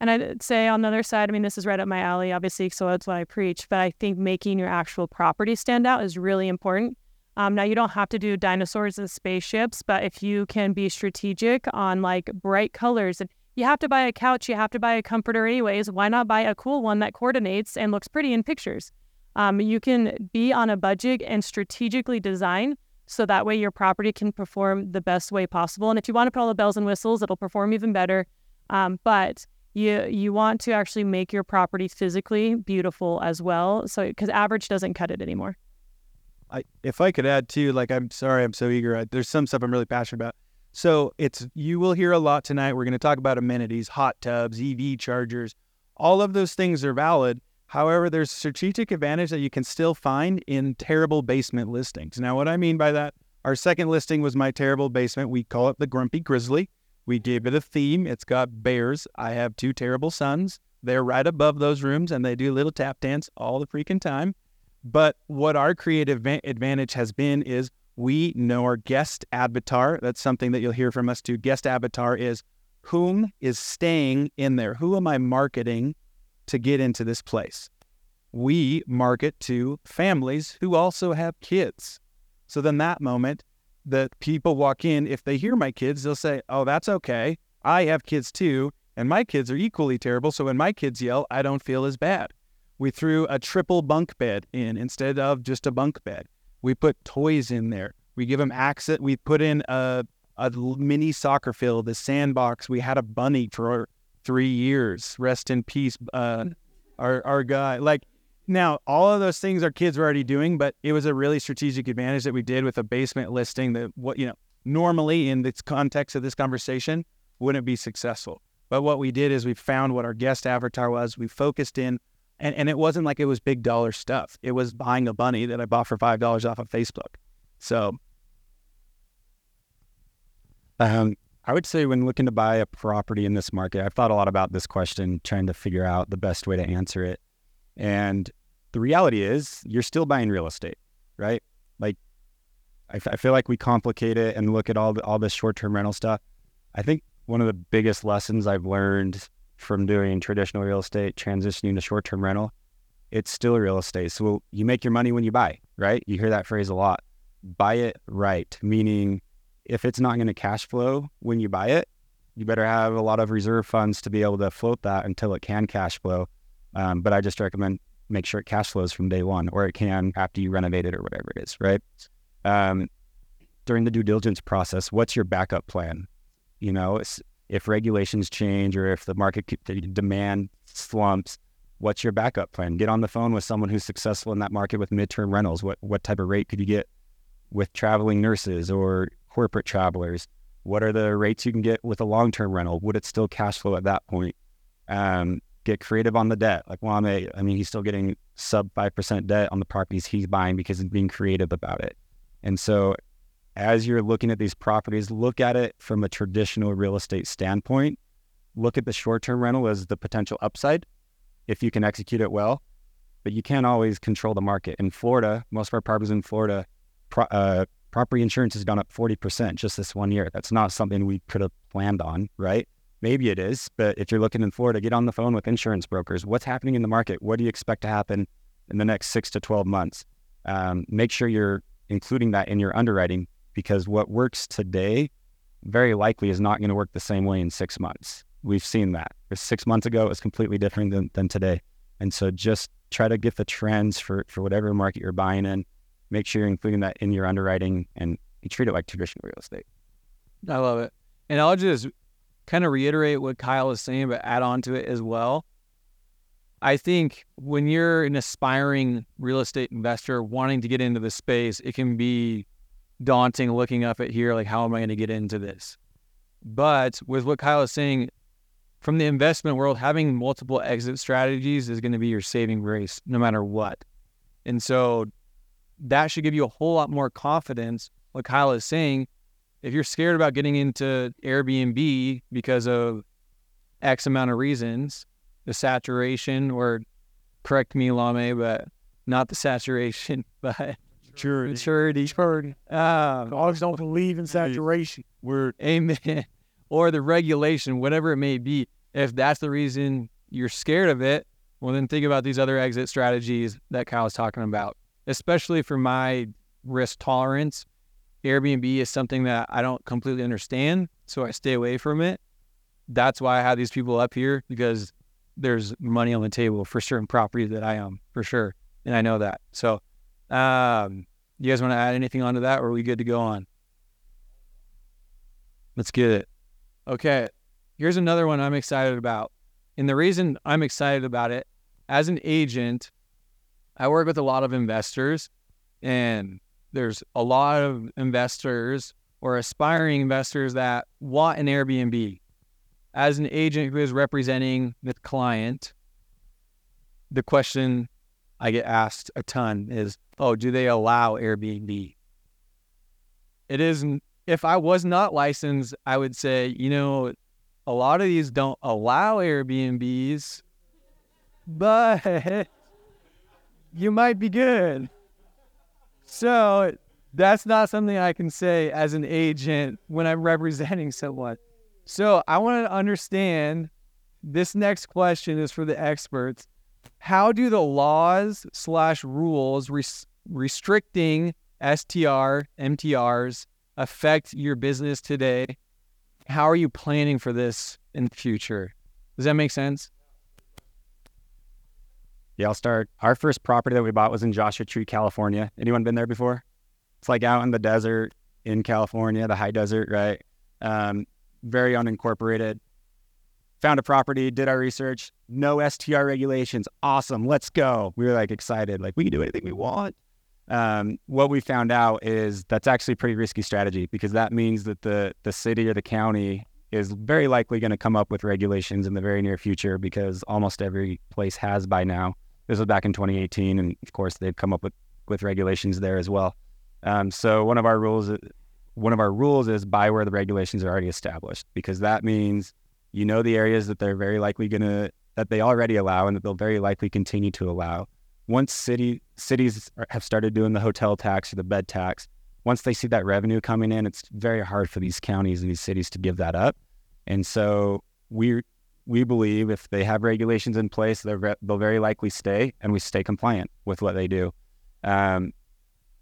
And I'd say on the other side, I mean, this is right up my alley, obviously, so that's what I preach. But I think making your actual property stand out is really important. Um, now, you don't have to do dinosaurs and spaceships, but if you can be strategic on like bright colors, and you have to buy a couch, you have to buy a comforter anyways. Why not buy a cool one that coordinates and looks pretty in pictures? Um, you can be on a budget and strategically design so that way your property can perform the best way possible. And if you want to put all the bells and whistles, it'll perform even better. Um, but you you want to actually make your property physically beautiful as well. So because average doesn't cut it anymore.
I, if I could add too, like I'm sorry, I'm so eager. I, there's some stuff I'm really passionate about. So it's you will hear a lot tonight. We're going to talk about amenities, hot tubs, EV chargers. All of those things are valid. However, there's strategic advantage that you can still find in terrible basement listings. Now, what I mean by that, our second listing was my terrible basement. We call it the Grumpy Grizzly. We gave it a theme. It's got bears. I have two terrible sons. They're right above those rooms and they do little tap dance all the freaking time. But what our creative va- advantage has been is we know our guest avatar. That's something that you'll hear from us too. Guest avatar is whom is staying in there? Who am I marketing to get into this place? We market to families who also have kids. So then that moment that people walk in, if they hear my kids, they'll say, Oh, that's okay. I have kids too, and my kids are equally terrible. So when my kids yell, I don't feel as bad. We threw a triple bunk bed in instead of just a bunk bed. We put toys in there. We give them access. We put in a, a mini soccer field, a sandbox. We had a bunny for three years. Rest in peace, uh, our our guy. Like now, all of those things our kids were already doing, but it was a really strategic advantage that we did with a basement listing that what you know normally in the context of this conversation wouldn't be successful. But what we did is we found what our guest avatar was. We focused in, and, and it wasn't like it was big dollar stuff. It was buying a bunny that I bought for five dollars off of Facebook. So,
um, I would say when looking to buy a property in this market, I've thought a lot about this question, trying to figure out the best way to answer it. And the reality is, you're still buying real estate, right? Like, I, f- I feel like we complicate it and look at all the, all this short term rental stuff. I think one of the biggest lessons I've learned from doing traditional real estate, transitioning to short term rental, it's still real estate. So you make your money when you buy, right? You hear that phrase a lot. Buy it right, meaning if it's not going to cash flow when you buy it, you better have a lot of reserve funds to be able to float that until it can cash flow. Um, but I just recommend make sure it cash flows from day one, or it can after you renovate it or whatever it is, right? Um, during the due diligence process, what's your backup plan? You know, if regulations change or if the market demand slumps, what's your backup plan? Get on the phone with someone who's successful in that market with midterm rentals. What what type of rate could you get with traveling nurses or corporate travelers? What are the rates you can get with a long term rental? Would it still cash flow at that point? Um, get creative on the debt. Like Lame, I mean, he's still getting sub 5% debt on the properties he's buying because he's being creative about it. And so as you're looking at these properties, look at it from a traditional real estate standpoint. Look at the short term rental as the potential upside if you can execute it well, but you can't always control the market. In Florida, most of our properties in Florida, pro, uh, property insurance has gone up 40% just this one year. That's not something we could have planned on, right? Maybe it is, but if you're looking in Florida, get on the phone with insurance brokers. What's happening in the market? What do you expect to happen in the next six to 12 months? Um, make sure you're including that in your underwriting because what works today very likely is not going to work the same way in six months. We've seen that. Six months ago, was completely different than, than today. And so just try to get the trends for, for whatever market you're buying in. Make sure you're including that in your underwriting and you treat it like traditional real estate.
I love it. And I'll just kind of reiterate what Kyle is saying, but add on to it as well. I think when you're an aspiring real estate investor wanting to get into the space, it can be daunting looking up at here, like, how am I going to get into this? But with what Kyle is saying, from the investment world, having multiple exit strategies is going to be your saving grace no matter what. And so that should give you a whole lot more confidence. What Kyle is saying, if you're scared about getting into Airbnb because of X amount of reasons, the saturation, or correct me, Lame, but not the saturation, but
Maturity.
maturity.
Maturity.
Um,
Dogs don't believe in saturation.
We're amen. or the regulation, whatever it may be. If that's the reason you're scared of it, well, then think about these other exit strategies that Kyle Kyle's talking about. Especially for my risk tolerance, Airbnb is something that I don't completely understand, so I stay away from it. That's why I have these people up here because there's money on the table for certain properties that I own for sure, and I know that. So um, you guys want to add anything onto that, or are we good to go on? Let's get it. Okay, here's another one I'm excited about. And the reason I'm excited about it, as an agent, I work with a lot of investors, and there's a lot of investors or aspiring investors that want an Airbnb. As an agent who is representing the client, the question I get asked a ton is, oh, do they allow Airbnb? It isn't. If I was not licensed, I would say, you know, a lot of these don't allow Airbnbs, but you might be good. So that's not something I can say as an agent when I'm representing someone. So I want to understand. This next question is for the experts. How do the laws slash rules res- restricting STR MTRs affect your business today? How are you planning for this in the future? Does that make sense?
Yeah, I'll start. Our first property that we bought was in Joshua Tree, California. Anyone been there before? It's like out in the desert in California, the high desert, right? Um, very unincorporated. Found a property, did our research, no STR regulations. Awesome, let's go. We were like excited, like we can do anything we want. Um, what we found out is that's actually a pretty risky strategy because that means that the the city or the county is very likely going to come up with regulations in the very near future because almost every place has by now. This was back in 2018, and of course they've come up with with regulations there as well. Um, so one of our rules, one of our rules is buy where the regulations are already established because that means you know the areas that they're very likely to that they already allow and that they'll very likely continue to allow. Once city cities have started doing the hotel tax or the bed tax, once they see that revenue coming in, it's very hard for these counties and these cities to give that up. And so we we believe if they have regulations in place, they're, they'll very likely stay, and we stay compliant with what they do. Um,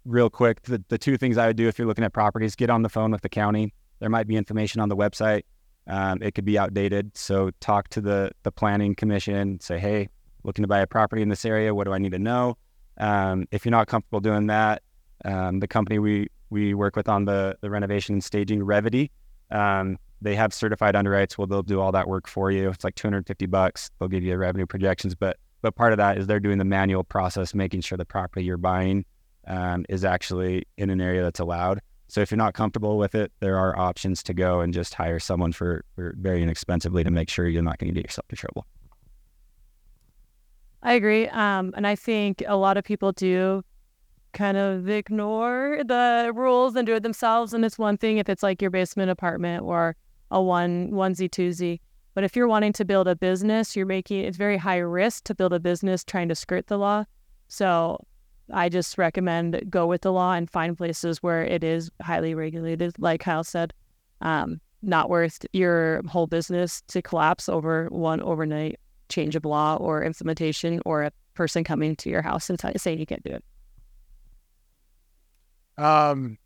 real quick, the, the two things I would do if you're looking at properties, get on the phone with the county. There might be information on the website. Um, it could be outdated. So talk to the the planning commission. Say, hey, looking to buy a property in this area. What do I need to know? Um, if you're not comfortable doing that, um, the company we we work with on the the renovation and staging, Revity, um, they have certified underwrites. Well, they'll do all that work for you. It's like 250 bucks. They'll give you the revenue projections, but but part of that is they're doing the manual process, making sure the property you're buying um, is actually in an area that's allowed. So if you're not comfortable with it, there are options to go and just hire someone for, for very inexpensively to make sure you're not going to get yourself in trouble.
I agree. Um, and I think a lot of people do kind of ignore the rules and do it themselves. And it's one thing if it's like your basement apartment or a one onesie twosie. But if you're wanting to build a business, you're making it's very high risk to build a business trying to skirt the law. So I just recommend go with the law and find places where it is highly regulated, like Kyle said. Um, not worth your whole business to collapse over one overnight change of law or implementation or a person coming to your house and t- saying you can't do it.
Um,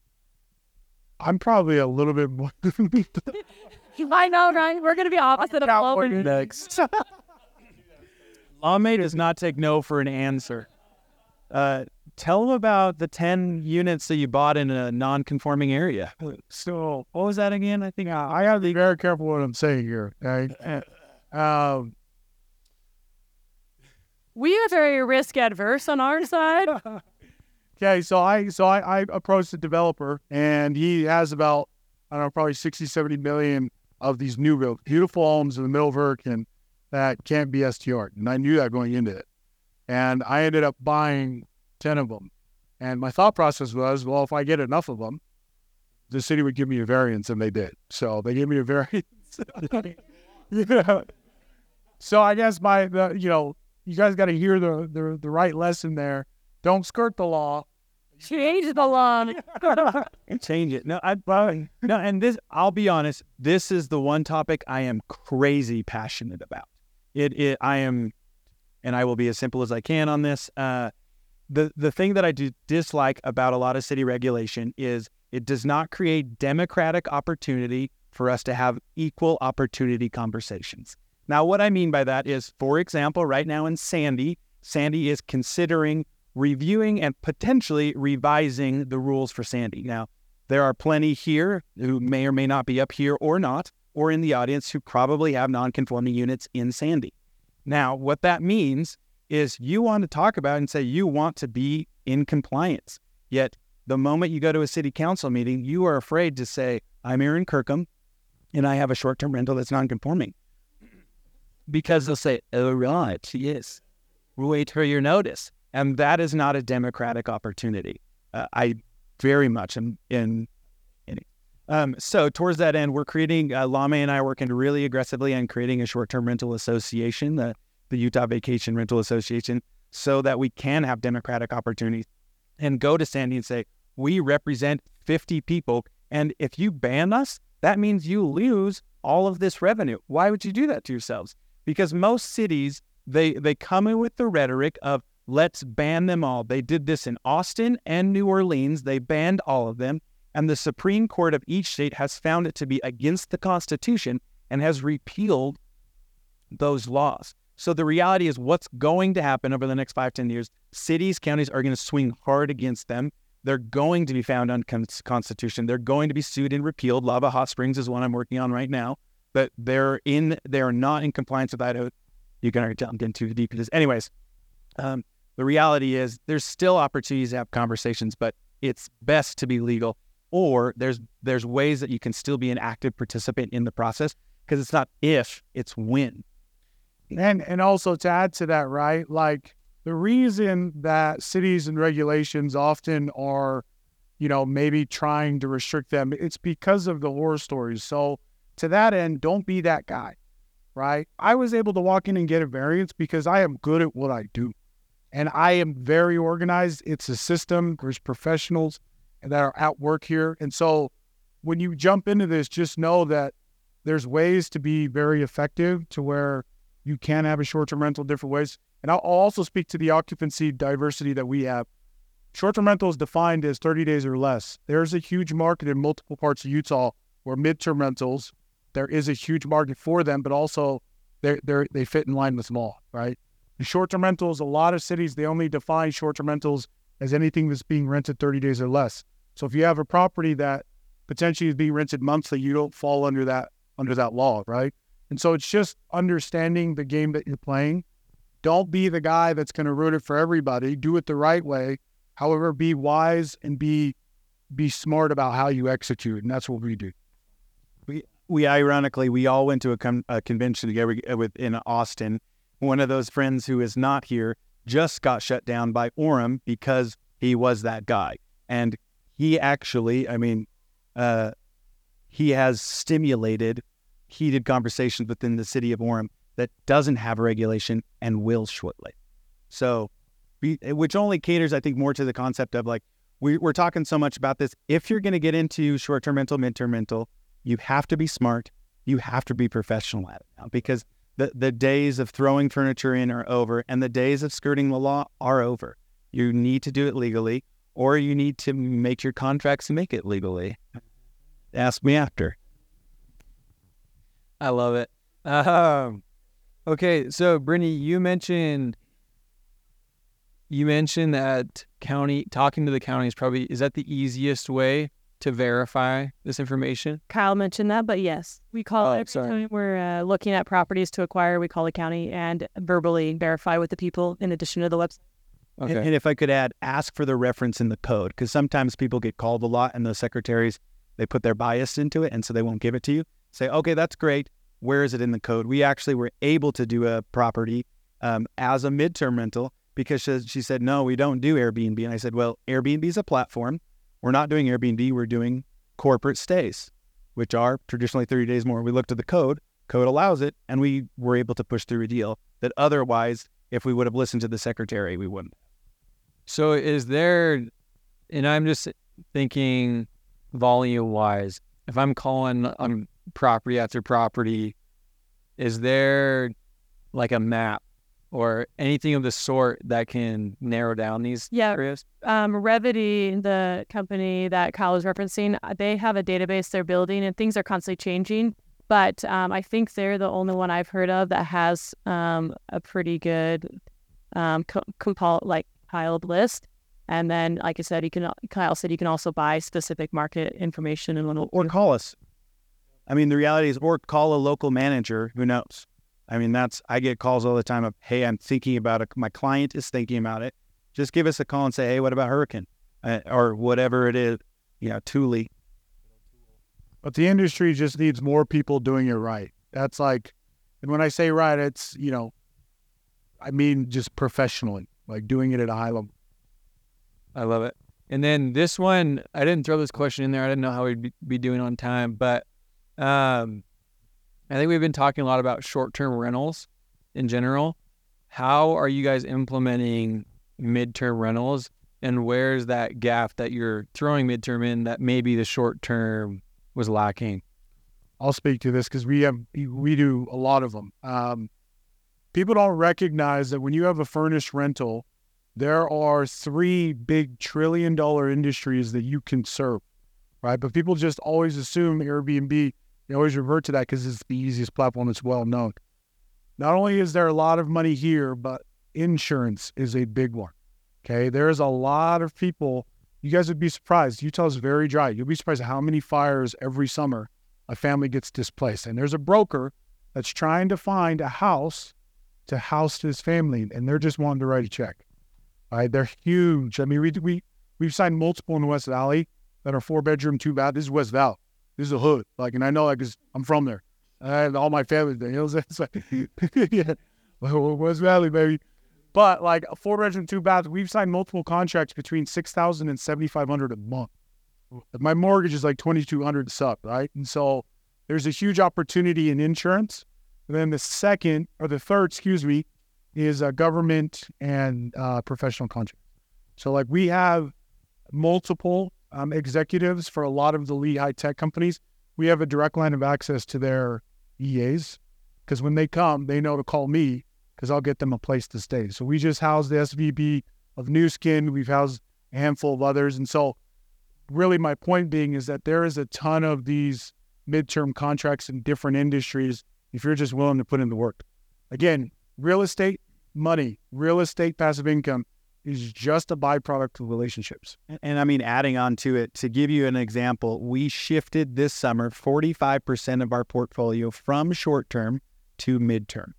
I'm probably a little bit more.
I know, right? We're gonna be opposite of Logan.
next. Lame does not take no for an answer. Uh, tell them about the 10 units that you bought in a non-conforming area.
so
What was that again? I think
yeah, I have to be very careful what I'm saying here. Okay? um,
We are very risk adverse on our side.
Okay, so I so I, I approached the developer and he has about I don't know probably 60, 70 million of these new build beautiful homes in the middle of Hurricane that can't be STR. And I knew that going into it. And I ended up buying 10 of them. And my thought process was, well, if I get enough of them, the city would give me a variance, and they did. So they gave me a variance. yeah. So I guess my, the, you know, you guys got to hear the, the the right lesson there. Don't skirt the law.
Change the law.
change it. No, I no, and this I'll be honest, this is the one topic I am crazy passionate about. It, it I am and I will be as simple as I can on this. Uh, the the thing that I do dislike about a lot of city regulation is it does not create democratic opportunity for us to have equal opportunity conversations. Now, what I mean by that is, for example, right now in Sandy, Sandy is considering reviewing and potentially revising the rules for Sandy. Now, there are plenty here who may or may not be up here or not, or in the audience who probably have non-conforming units in Sandy. Now, what that means is you want to talk about and say you want to be in compliance. Yet the moment you go to a city council meeting, you are afraid to say, I'm Aaron Kirkham and I have a short term rental that's non conforming. Because they'll say, Oh, right, yes, wait for your notice. And that is not a democratic opportunity. Uh, I very much am in. um, so, towards that end, we're creating, uh, Lame and I are working really aggressively on creating a short term rental association, the, the Utah Vacation Rental Association, so that we can have democratic opportunities and go to Sandy and say, we represent 50 people. And if you ban us, that means you lose all of this revenue. Why would you do that to yourselves? Because most cities they they come in with the rhetoric of let's ban them all. They did this in Austin and New Orleans. They banned all of them, and the Supreme Court of each state has found it to be against the Constitution and has repealed those laws. So the reality is what's going to happen over the next five, 10 years, cities, counties are going to swing hard against them. They're going to be found unconstitutional. They're going to be sued and repealed. Lava Hot Springs is one I'm working on right now. But they're in they're not in compliance with Idaho. You can already tell I'm getting too deep into this. Anyways, um, the reality is there's still opportunities to have conversations, but it's best to be legal. Or there's there's ways that you can still be an active participant in the process because it's not if, it's when.
And and also to add to that, right? Like the reason that cities and regulations often are, you know, maybe trying to restrict them, it's because of the horror stories. So to that end, don't be that guy, right? I was able to walk in and get a variance because I am good at what I do. And I am very organized. It's a system. There's professionals that are at work here. And so when you jump into this, just know that there's ways to be very effective to where you can have a short-term rental different ways. And I'll also speak to the occupancy diversity that we have. Short-term rental is defined as 30 days or less. There's a huge market in multiple parts of Utah where mid-term rentals, there is a huge market for them, but also they they fit in line with law, right? The short-term rentals, a lot of cities they only define short-term rentals as anything that's being rented 30 days or less. So if you have a property that potentially is being rented monthly, you don't fall under that under that law, right? And so it's just understanding the game that you're playing. Don't be the guy that's going to ruin it for everybody. Do it the right way. However, be wise and be be smart about how you execute, and that's what we do.
We we ironically we all went to a, com- a convention together uh, with in Austin. One of those friends who is not here just got shut down by Orem because he was that guy, and he actually, I mean, uh, he has stimulated heated conversations within the city of Orem that doesn't have a regulation and will shortly. So, which only caters, I think, more to the concept of like, we, we're talking so much about this. If you're going to get into short term mental, mid term rental, you have to be smart. You have to be professional at it now because the, the days of throwing furniture in are over and the days of skirting the law are over. You need to do it legally or you need to make your contracts make it legally. Ask me after.
I love it. Um, okay, so Bryndee, you mentioned you mentioned that county talking to the county is probably is that the easiest way to verify this information?
Kyle mentioned that, but yes, we call
Oh,
every
sorry.
time we're uh, looking at properties to acquire, we call the county and verbally verify with the people in addition to the website.
Okay.
And, and if I could add, ask for the reference in the code because sometimes people get called a lot and the secretaries they put their bias into it and so they won't give it to you. Say, okay, that's great. Where is it in the code? We actually were able to do a property um, as a midterm rental because she, she said, no, we don't do Airbnb. And I said, well, Airbnb is a platform. We're not doing Airbnb. We're doing corporate stays, which are traditionally 30 days more. We looked at the code, code allows it, and we were able to push through a deal that otherwise, if we would have listened to the secretary, we wouldn't.
So is there, and I'm just thinking volume wise, if I'm calling on property after property, is there like a map or anything of the sort that can narrow down these
Yeah.
areas?
Um, Revity, the company that Kyle was referencing, uh, they have a database they're building, and things are constantly changing. But um, I think they're the only one I've heard of that has um, a pretty good um, co- compil- like compiled list. And then, like I said, you can Kyle said you can also buy specific market information and little
or call us. I mean, the reality is, or call a local manager who knows. I mean, that's I get calls all the time of, "Hey, I'm thinking about it. My client is thinking about it. Just give us a call and say, "Hey, what about hurricane?" Uh, or whatever it is. You know, Thule.
But the industry just needs more people doing it right. That's like, and when I say right, it's, you know, I mean just professionally, like doing it at a high level.
I love it. And then this one, I didn't throw this question in there. I didn't know how we'd be, be doing on time, but um, I think we've been talking a lot about short-term rentals in general. How are you guys implementing midterm rentals, and where's that gap that you're throwing midterm in that maybe the short term was lacking?
I'll speak to this because we have we do a lot of them. Um, people don't recognize that when you have a furnished rental, there are three big trillion dollar industries that you can serve, right? But people just always assume Airbnb. They always revert to that because it's the easiest platform that's well known. Not only is there a lot of money here, but insurance is a big one. Okay, there's a lot of people. You guys would be surprised. Utah is very dry. You'll be surprised how many fires every summer a family gets displaced. And there's a broker that's trying to find a house to house his family, and they're just wanting to write a check. Right? They're huge. I mean, we we we've signed multiple in the West Valley that are four bedroom, two bath. This is West Valley. This is a hood. Like, and I know like, cause I'm from there. And all my family there. You know what I'm saying? It's like, yeah, West Valley, baby. But like a four bedroom, two bath, we've signed multiple contracts between six thousand and seventy five hundred a month. My mortgage is like twenty two hundred sub, right? And so there's a huge opportunity in insurance. And then the second or the third, excuse me, is uh, government and uh, professional contracts. So like we have multiple um, executives for a lot of the Lehi tech companies. We have a direct line of access to their EAs because when they come, they know to call me because I'll get them a place to stay. So we just housed the SVP of Nu Skin. We've housed a handful of others. And so really my point being is that there is a ton of these midterm contracts in different industries if you're just willing to put in the work. Again, real estate, money, real estate passive income is just a byproduct of relationships.
And, and I mean, adding on to it, to give you an example, we shifted this summer 45% of our portfolio from short term to midterm.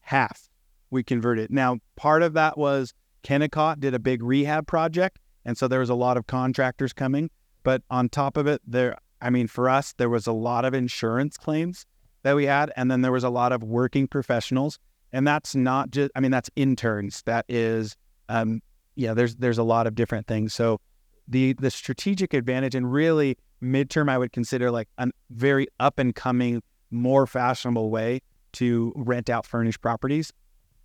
Half we converted. Now, part of that was Kennecott did a big rehab project. And so there was a lot of contractors coming. But on top of it, there, I mean, for us, there was a lot of insurance claims that we had. And then there was a lot of working professionals. And that's not just, I mean, that's interns. That is um, yeah, there's there's a lot of different things. So the the strategic advantage and really midterm, I would consider like a very up and coming, more fashionable way to rent out furnished properties.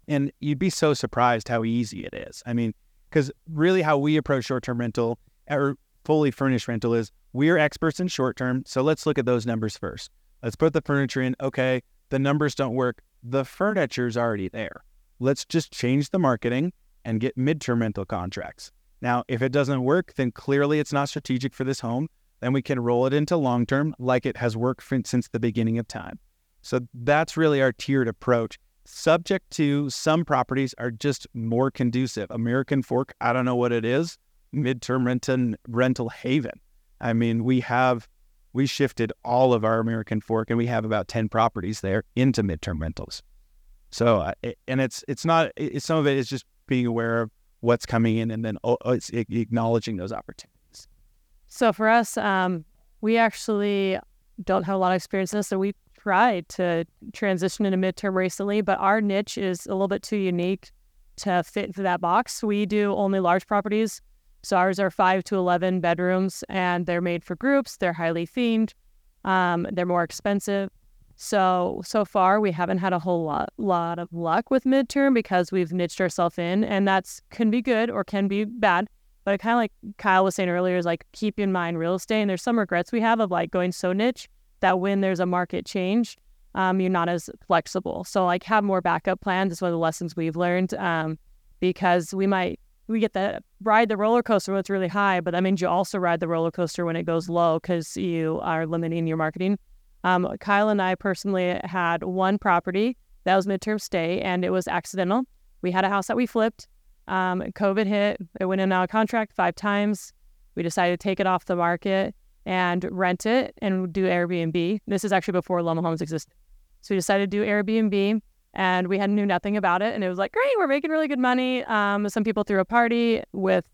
And you'd be so surprised how easy it is. I mean, because really how we approach short term rental or fully furnished rental is we're experts in short term. So let's look at those numbers first. Let's put the furniture in. Okay, the numbers don't work. The furniture's already there. Let's just change the marketing and get midterm rental contracts. Now, if it doesn't work, then clearly it's not strategic for this home. Then we can roll it into long term like it has worked since the beginning of time. So that's really our tiered approach. Subject to some properties are just more conducive. American Fork, I don't know what it is, midterm rental rental haven. I mean, we have we shifted all of our American Fork and we have about 10 properties there into midterm rentals. So, uh, and it's it's not some of it is just being aware of what's coming in and then it's acknowledging those opportunities.
So for us, um, we actually don't have a lot of experience in this, so we tried to transition into midterm recently, but our niche is a little bit too unique to fit into that box. We do only large properties. So ours are five to 11 bedrooms and they're made for groups. They're highly themed. Um, they're more expensive. So so far we haven't had a whole lot lot of luck with midterm because we've niched ourselves in, and that's can be good or can be bad. But kind of like Kyle was saying earlier, is like keep in mind real estate, and there's some regrets we have of like going so niche that when there's a market change, um, you're not as flexible. So like have more backup plans is one of the lessons we've learned. Um, because we might we get to ride the roller coaster when it's really high, but that means you also ride the roller coaster when it goes low because you are limiting your marketing. Um, Kyle and I personally had one property that was midterm stay, and it was accidental. We had a house that we flipped. Um, COVID hit. It went in out of contract five times. We decided to take it off the market and rent it and do Airbnb. This is actually before Loma Homes existed. So we decided to do Airbnb and we had knew nothing about it. And it was like, great, we're making really good money. Um, some people threw a party with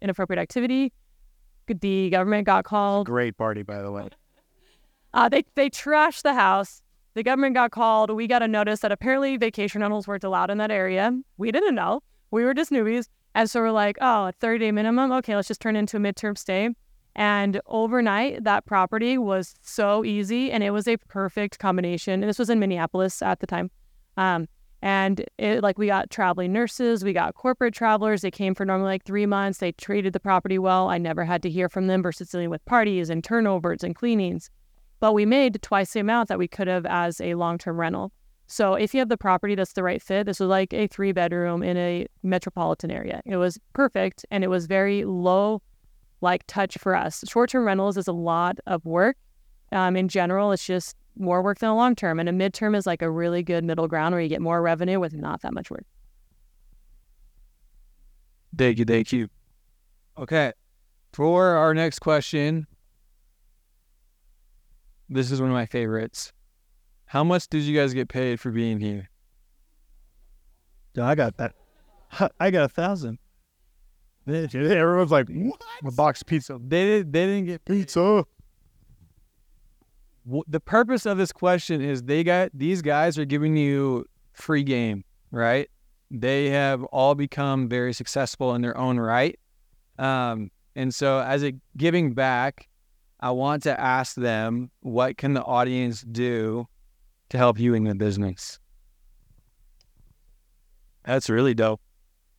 inappropriate activity. The government got called.
Great party, by the way.
Uh, they they trashed the house. The government got called. We got a notice that apparently vacation rentals weren't allowed in that area. We didn't know. We were just newbies. And so we're like, oh, a 30 day minimum. Okay, let's just turn into a midterm stay. And overnight, that property was so easy and it was a perfect combination. And this was in Minneapolis at the time. Um, and it like we got traveling nurses, we got corporate travelers. They came for normally like three months. They treated the property well. I never had to hear from them versus dealing with parties and turnovers and cleanings. But we made twice the amount that we could have as a long term rental. So if you have the property that's the right fit, this was like a three bedroom in a metropolitan area. It was perfect and it was very low like touch for us. Short term rentals is a lot of work. Um, in general, it's just more work than a long term. And a midterm is like a really good middle ground where you get more revenue with not that much work.
Thank you, thank you.
Okay. For our next question, this is one of my favorites. How much did you guys get paid for being here?
I got that. I got a thousand.
Everyone's like, what? A box of pizza.
They didn't. They didn't get
Pizza.
the purpose of this question is they got these guys are giving you free game, right? They have all become very successful in their own right. Um, and so as a giving back, I want to ask them what can the audience do to help you in the business?
That's really dope.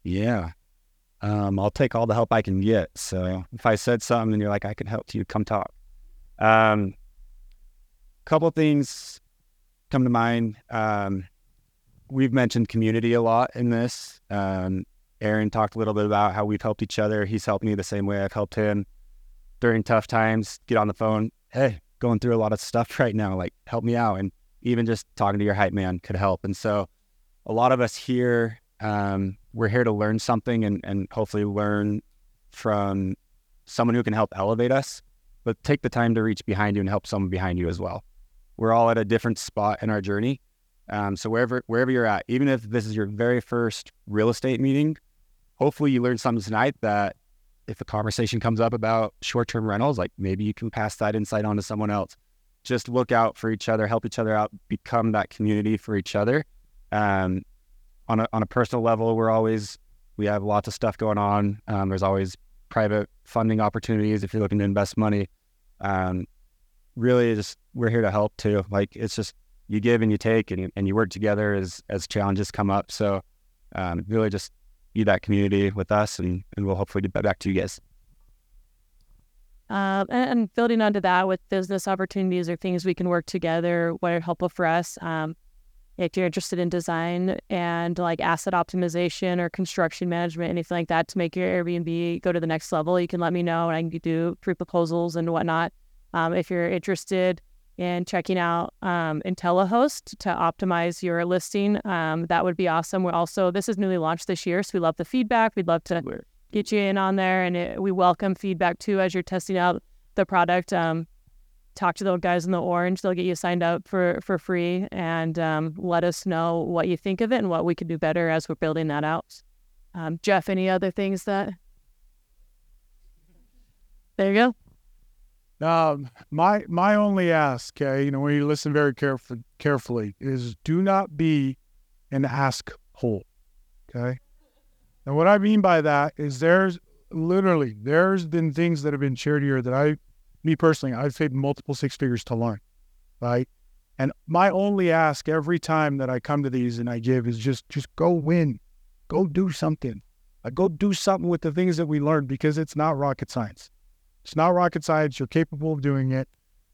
Yeah. Um, I'll take all the help I can get. So if I said something and you're like, I can help you, come talk. Um, couple things come to mind. Um, we've mentioned community a lot in this. Um, Aaron talked a little bit about how we've helped each other. He's helped me the same way I've helped him during tough times. Get on the phone. Hey, going through a lot of stuff right now. Like, help me out. And even just talking to your hype man could help. And so, a lot of us here, um, we're here to learn something and, and hopefully learn from someone who can help elevate us. But take the time to reach behind you and help someone behind you as well. We're all at a different spot in our journey. Um, so wherever wherever you're at, even if this is your very first real estate meeting, hopefully you learned something tonight that if a conversation comes up about short-term rentals, like maybe you can pass that insight on to someone else. Just look out for each other, help each other out, become that community for each other. Um, on a on a personal level, we're always we have lots of stuff going on. Um, there's always private funding opportunities if you're looking to invest money. Um, really, just we're here to help too. Like it's just you give and you take and, and you work together as as challenges come up. So um, really just be that community with us and, and we'll hopefully get back to you guys.
Um, and, and building onto that with business opportunities or things we can work together, what are helpful for us. Um, if you're interested in design and like asset optimization or construction management, anything like that to make your Airbnb go to the next level, you can let me know and I can do pre proposals and whatnot. Um, if you're interested in checking out um, IntelliHost to optimize your listing, um, that would be awesome. We're also, this is newly launched this year, so we love the feedback. We'd love to get you in on there and it, we welcome feedback too as you're testing out the product. Um, talk to the guys in the orange. They'll get you signed up for for free and um, let us know what you think of it and what we could do better as we're building that out. Um, Jeff, any other things that? There you go.
Um, my my only ask, okay, you know, when you listen very careful, carefully, is do not be an ask hole. Okay. And what I mean by that is there's literally there's been things that have been shared here that I, me personally, I've paid multiple six figures to learn, right? And my only ask every time that I come to these and I give is just just go win, go do something, like go do something with the things that we learned because it's not rocket science. It's not rocket science. You're capable of doing it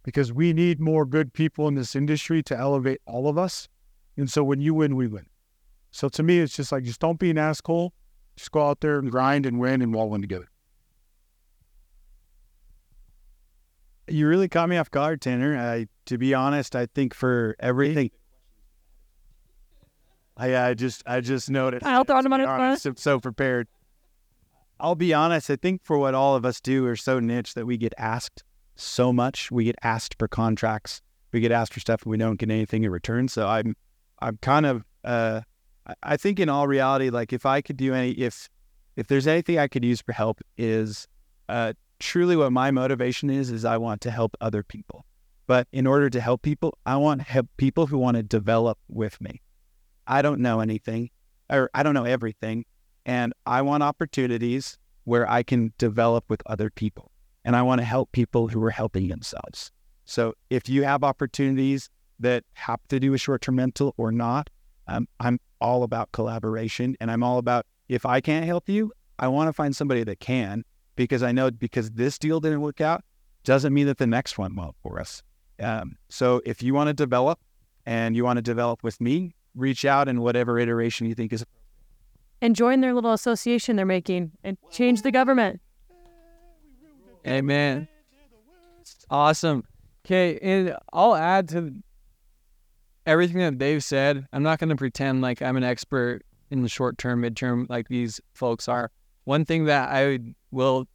because we need more good people in this industry to elevate all of us. And so when you win, we win. So to me, it's just like, just don't be an asshole. Just go out there and grind and win and we'll win together.
You really caught me off guard, Tanner. I, to be honest, I think for everything, I, I just, I just noticed.
I'll throw them on
To
it
I'm so prepared. I'll be honest. I think for what all of us do, we're so niche that we get asked so much. We get asked for contracts. We get asked for stuff, and we don't get anything in return. So I'm, I'm kind of, uh, I- think in all reality, like if I could do any, if, if there's anything I could use for help, is, uh, truly what my motivation is. Is I want to help other people. But in order to help people, I want help people who want to develop with me. I don't know anything, or I don't know everything. And I want opportunities where I can develop with other people. And I want to help people who are helping themselves. So if you have opportunities that have to do with short term rental or not, um, I'm all about collaboration. And I'm all about if I can't help you, I want to find somebody that can because I know because this deal didn't work out doesn't mean that the next one won't for us. Um, so if you want to develop and you want to develop with me, reach out in whatever iteration you think is.
And join their little association they're making and change the government.
Amen. Awesome. Okay, and I'll add to everything that they've said. I'm not going to pretend like I'm an expert in the short term, midterm, like these folks are. One thing that I will,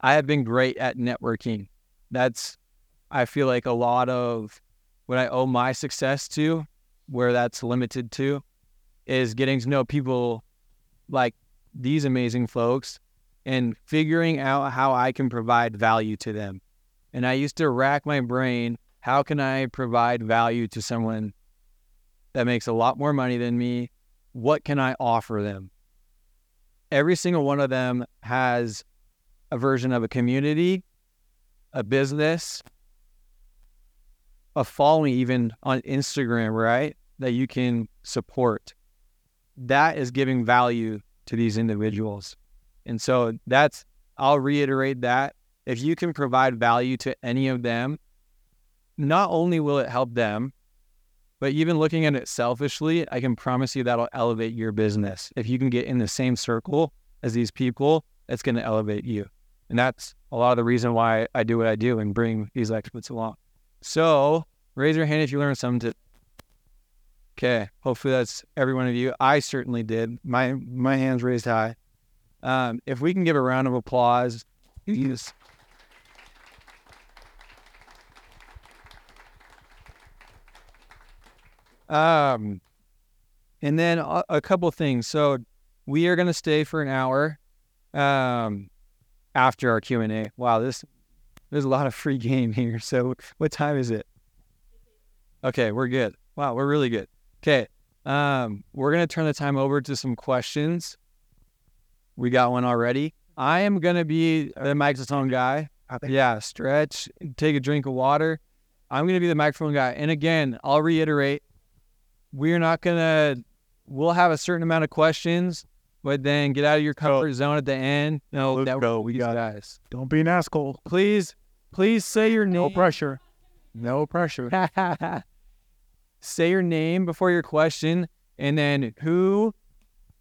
I have been great at networking. That's, I feel like a lot of what I owe my success to, where that's limited to, is getting to know people like these amazing folks and figuring out how I can provide value to them. And I used to rack my brain how can I provide value to someone that makes a lot more money than me? What can I offer them? Every single one of them has a version of a community, a business, a following, even on Instagram, right? That you can support. That is giving value to these individuals. And so that's, I'll reiterate that. If you can provide value to any of them, not only will it help them, but even looking at it selfishly, I can promise you that'll elevate your business. If you can get in the same circle as these people, it's going to elevate you. And that's a lot of the reason why I do what I do and bring these experts along. So raise your hand if you learned something. To... Okay, hopefully that's every one of you. I certainly did. My my hands raised high. Um, if we can give a round of applause, yes. Um, and then a, a couple things. So we are going to stay for an hour. Um, after our Q and A. Wow, this there's a lot of free game here. So what time is it? Okay, we're good. Wow, we're really good. Okay, um, we're gonna turn the time over to some questions. We got one already. I am gonna be the microphone guy. Yeah, stretch, take a drink of water. I'm gonna be the microphone guy. And again, I'll reiterate, we're not gonna. We'll have a certain amount of questions, but then get out of your comfort zone at the end. No, that
go.
we got guys.
Don't be an asshole.
Please, please say your name.
No pressure. No pressure.
say your name before your question, and then who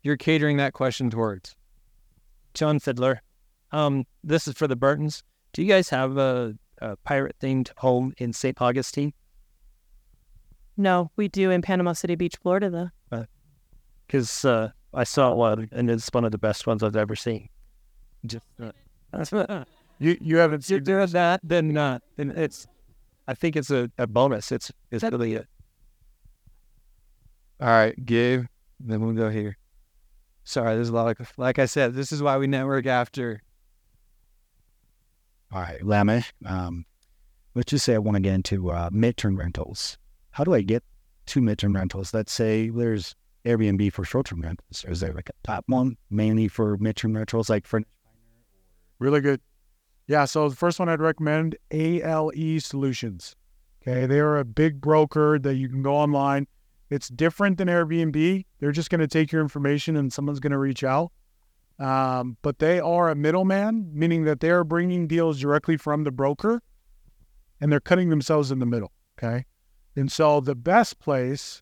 you're catering that question towards.
John Fiddler. Um, this is for the Bartons. Do you guys have a, a pirate themed home in St. Augustine?
No, we do in Panama City Beach, Florida, though.
Because uh, I saw one and it's one of the best ones I've ever seen. Just uh,
You you haven't seen
doing that, then not. Then it's. I think it's a, a bonus. It's it's really a,
All right, Gabe. Then we'll go here. Sorry, there's a lot of like I said. This is why we network after.
All right, Lamesh. Um, let's just say I want to get into uh, midterm rentals. How do I get to midterm rentals? Let's say there's Airbnb for short-term rentals. Is there like a top one mainly for midterm rentals, like for
Really good. Yeah. So the first one I'd recommend ALE Solutions. Okay. They are a big broker that you can go online. It's different than Airbnb. They're just going to take your information and someone's going to reach out. Um, but they are a middleman, meaning that they are bringing deals directly from the broker and they're cutting themselves in the middle. Okay. And so the best place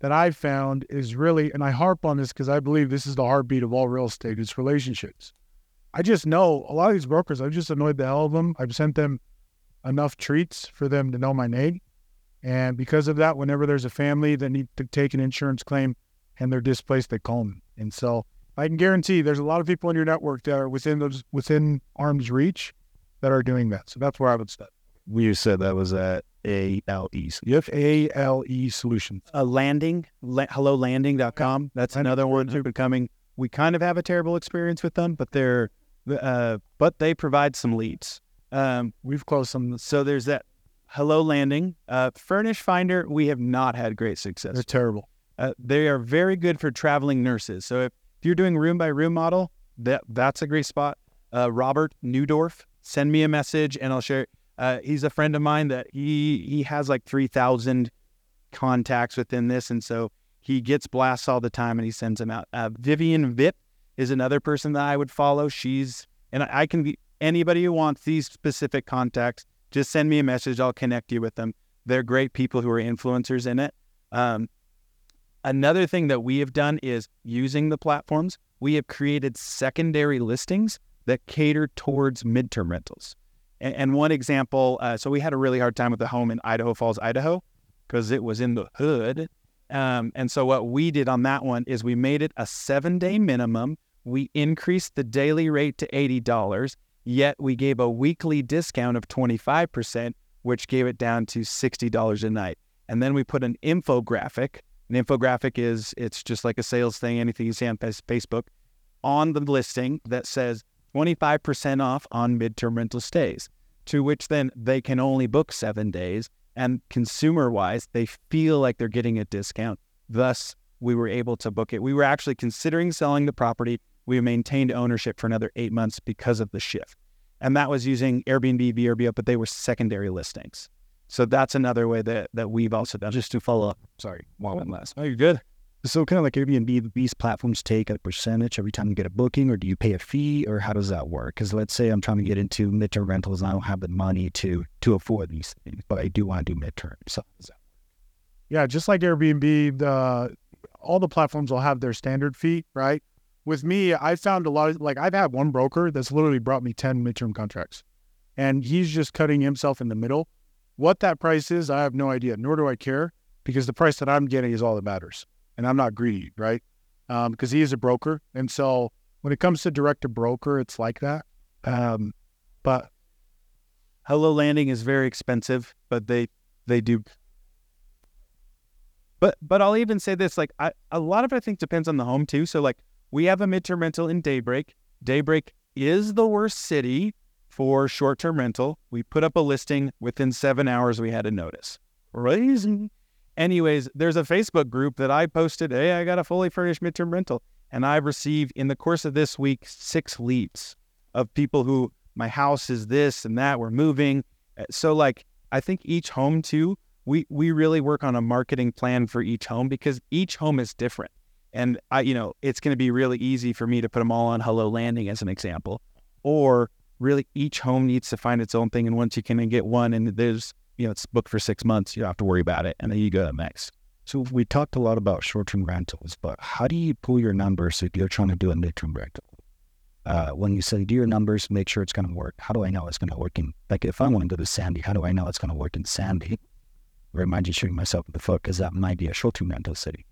that I've found is really, and I harp on this because I believe this is the heartbeat of all real estate, it's relationships. I just know a lot of these brokers, I've just annoyed the hell of them. I've sent them enough treats for them to know my name. And because of that, whenever there's a family that need to take an insurance claim and they're displaced, they call me. And so I can guarantee there's a lot of people in your network that are within those within arm's reach that are doing that. So that's where I would start.
you said that was at ALE.
Yep, ALE Solutions.
a landing, la- hellolanding.com. That's another one that's becoming. We kind of have a terrible experience with them, but they're, uh, but they provide some leads. Um,
We've closed some.
so there's that. Hello Landing, uh, Furnish Finder. We have not had great success.
They're terrible.
Uh, they are very good for traveling nurses. So if, if you're doing room by room model, that that's a great spot. Uh, Robert Newdorf, send me a message and I'll share. Uh, he's a friend of mine that he he has like three thousand contacts within this, and so he gets blasts all the time and he sends them out. Uh, Vivian Vip is another person that I would follow. She's and I, I can be anybody who wants these specific contacts. Just send me a message. I'll connect you with them. They're great people who are influencers in it. Um, another thing that we have done is using the platforms, we have created secondary listings that cater towards midterm rentals. And, and one example, uh, so we had a really hard time with the home in Idaho Falls, Idaho, because it was in the hood. Um, and so what we did on that one is we made it a seven day minimum. We increased the daily rate to $80, yet we gave a weekly discount of 25%, which gave it down to $60 a night. And then we put an infographic. An infographic is it's just like a sales thing, anything you see on Facebook, on the listing that says 25% off on midterm rental stays, to which then they can only book seven days. And consumer wise, they feel like they're getting a discount. Thus, we were able to book it. We were actually considering selling the property. We maintained ownership for another eight months because of the shift. And that was using Airbnb, VRBO, but they were secondary listings. So that's another way that, that we've also done.
Just to follow up, sorry, one
Oh.
last.
Oh, you're good.
So kind of like Airbnb, these platforms take a percentage every time you get a booking, or do you pay a fee, or how does that work? Because let's say I'm trying to get into midterm rentals and I don't have the money to to afford these things, but I do want to do midterm. So does that
Yeah, just like Airbnb, the all the platforms will have their standard fee, right? With me, I found a lot of like I've had one broker that's literally brought me 10 midterm contracts. And he's just cutting himself in the middle. What that price is, I have no idea, nor do I care, because the price that I'm getting is all that matters. And I'm not greedy, right? Um, because he is a broker. And so when it comes to direct to broker, it's like that. Um, but
Hello Landing is very expensive, but they they do. But but I'll even say this: like I, a lot of it, I think depends on the home too. So like we have a midterm rental in Daybreak. Daybreak is the worst city for short term rental. We put up a listing within seven hours. We had a notice. Crazy. Anyways, there's a Facebook group that I posted. Hey, I got a fully furnished midterm rental, and I've received in the course of this week six leads of people who my house is this and that. We're moving. Uh, So like I think each home too, we we really work on a marketing plan for each home because each home is different. And I you know, it's going to be really easy for me to put them all on Hello Landing as an example. Or really each home needs to find its own thing and once you can get one and there's you know, it's booked for 6 months, you don't have to worry about it and then you go to the next.
So we talked a lot about short-term rentals, but how do you pull your numbers if you're trying to do a midterm rental? Uh, when you say do your numbers, make sure it's going to work. How do I know it's going to work in? Like if I want to go to Sandy, how do I know it's going to work in Sandy? I just shooting myself in the foot because that might be a short-term rental city?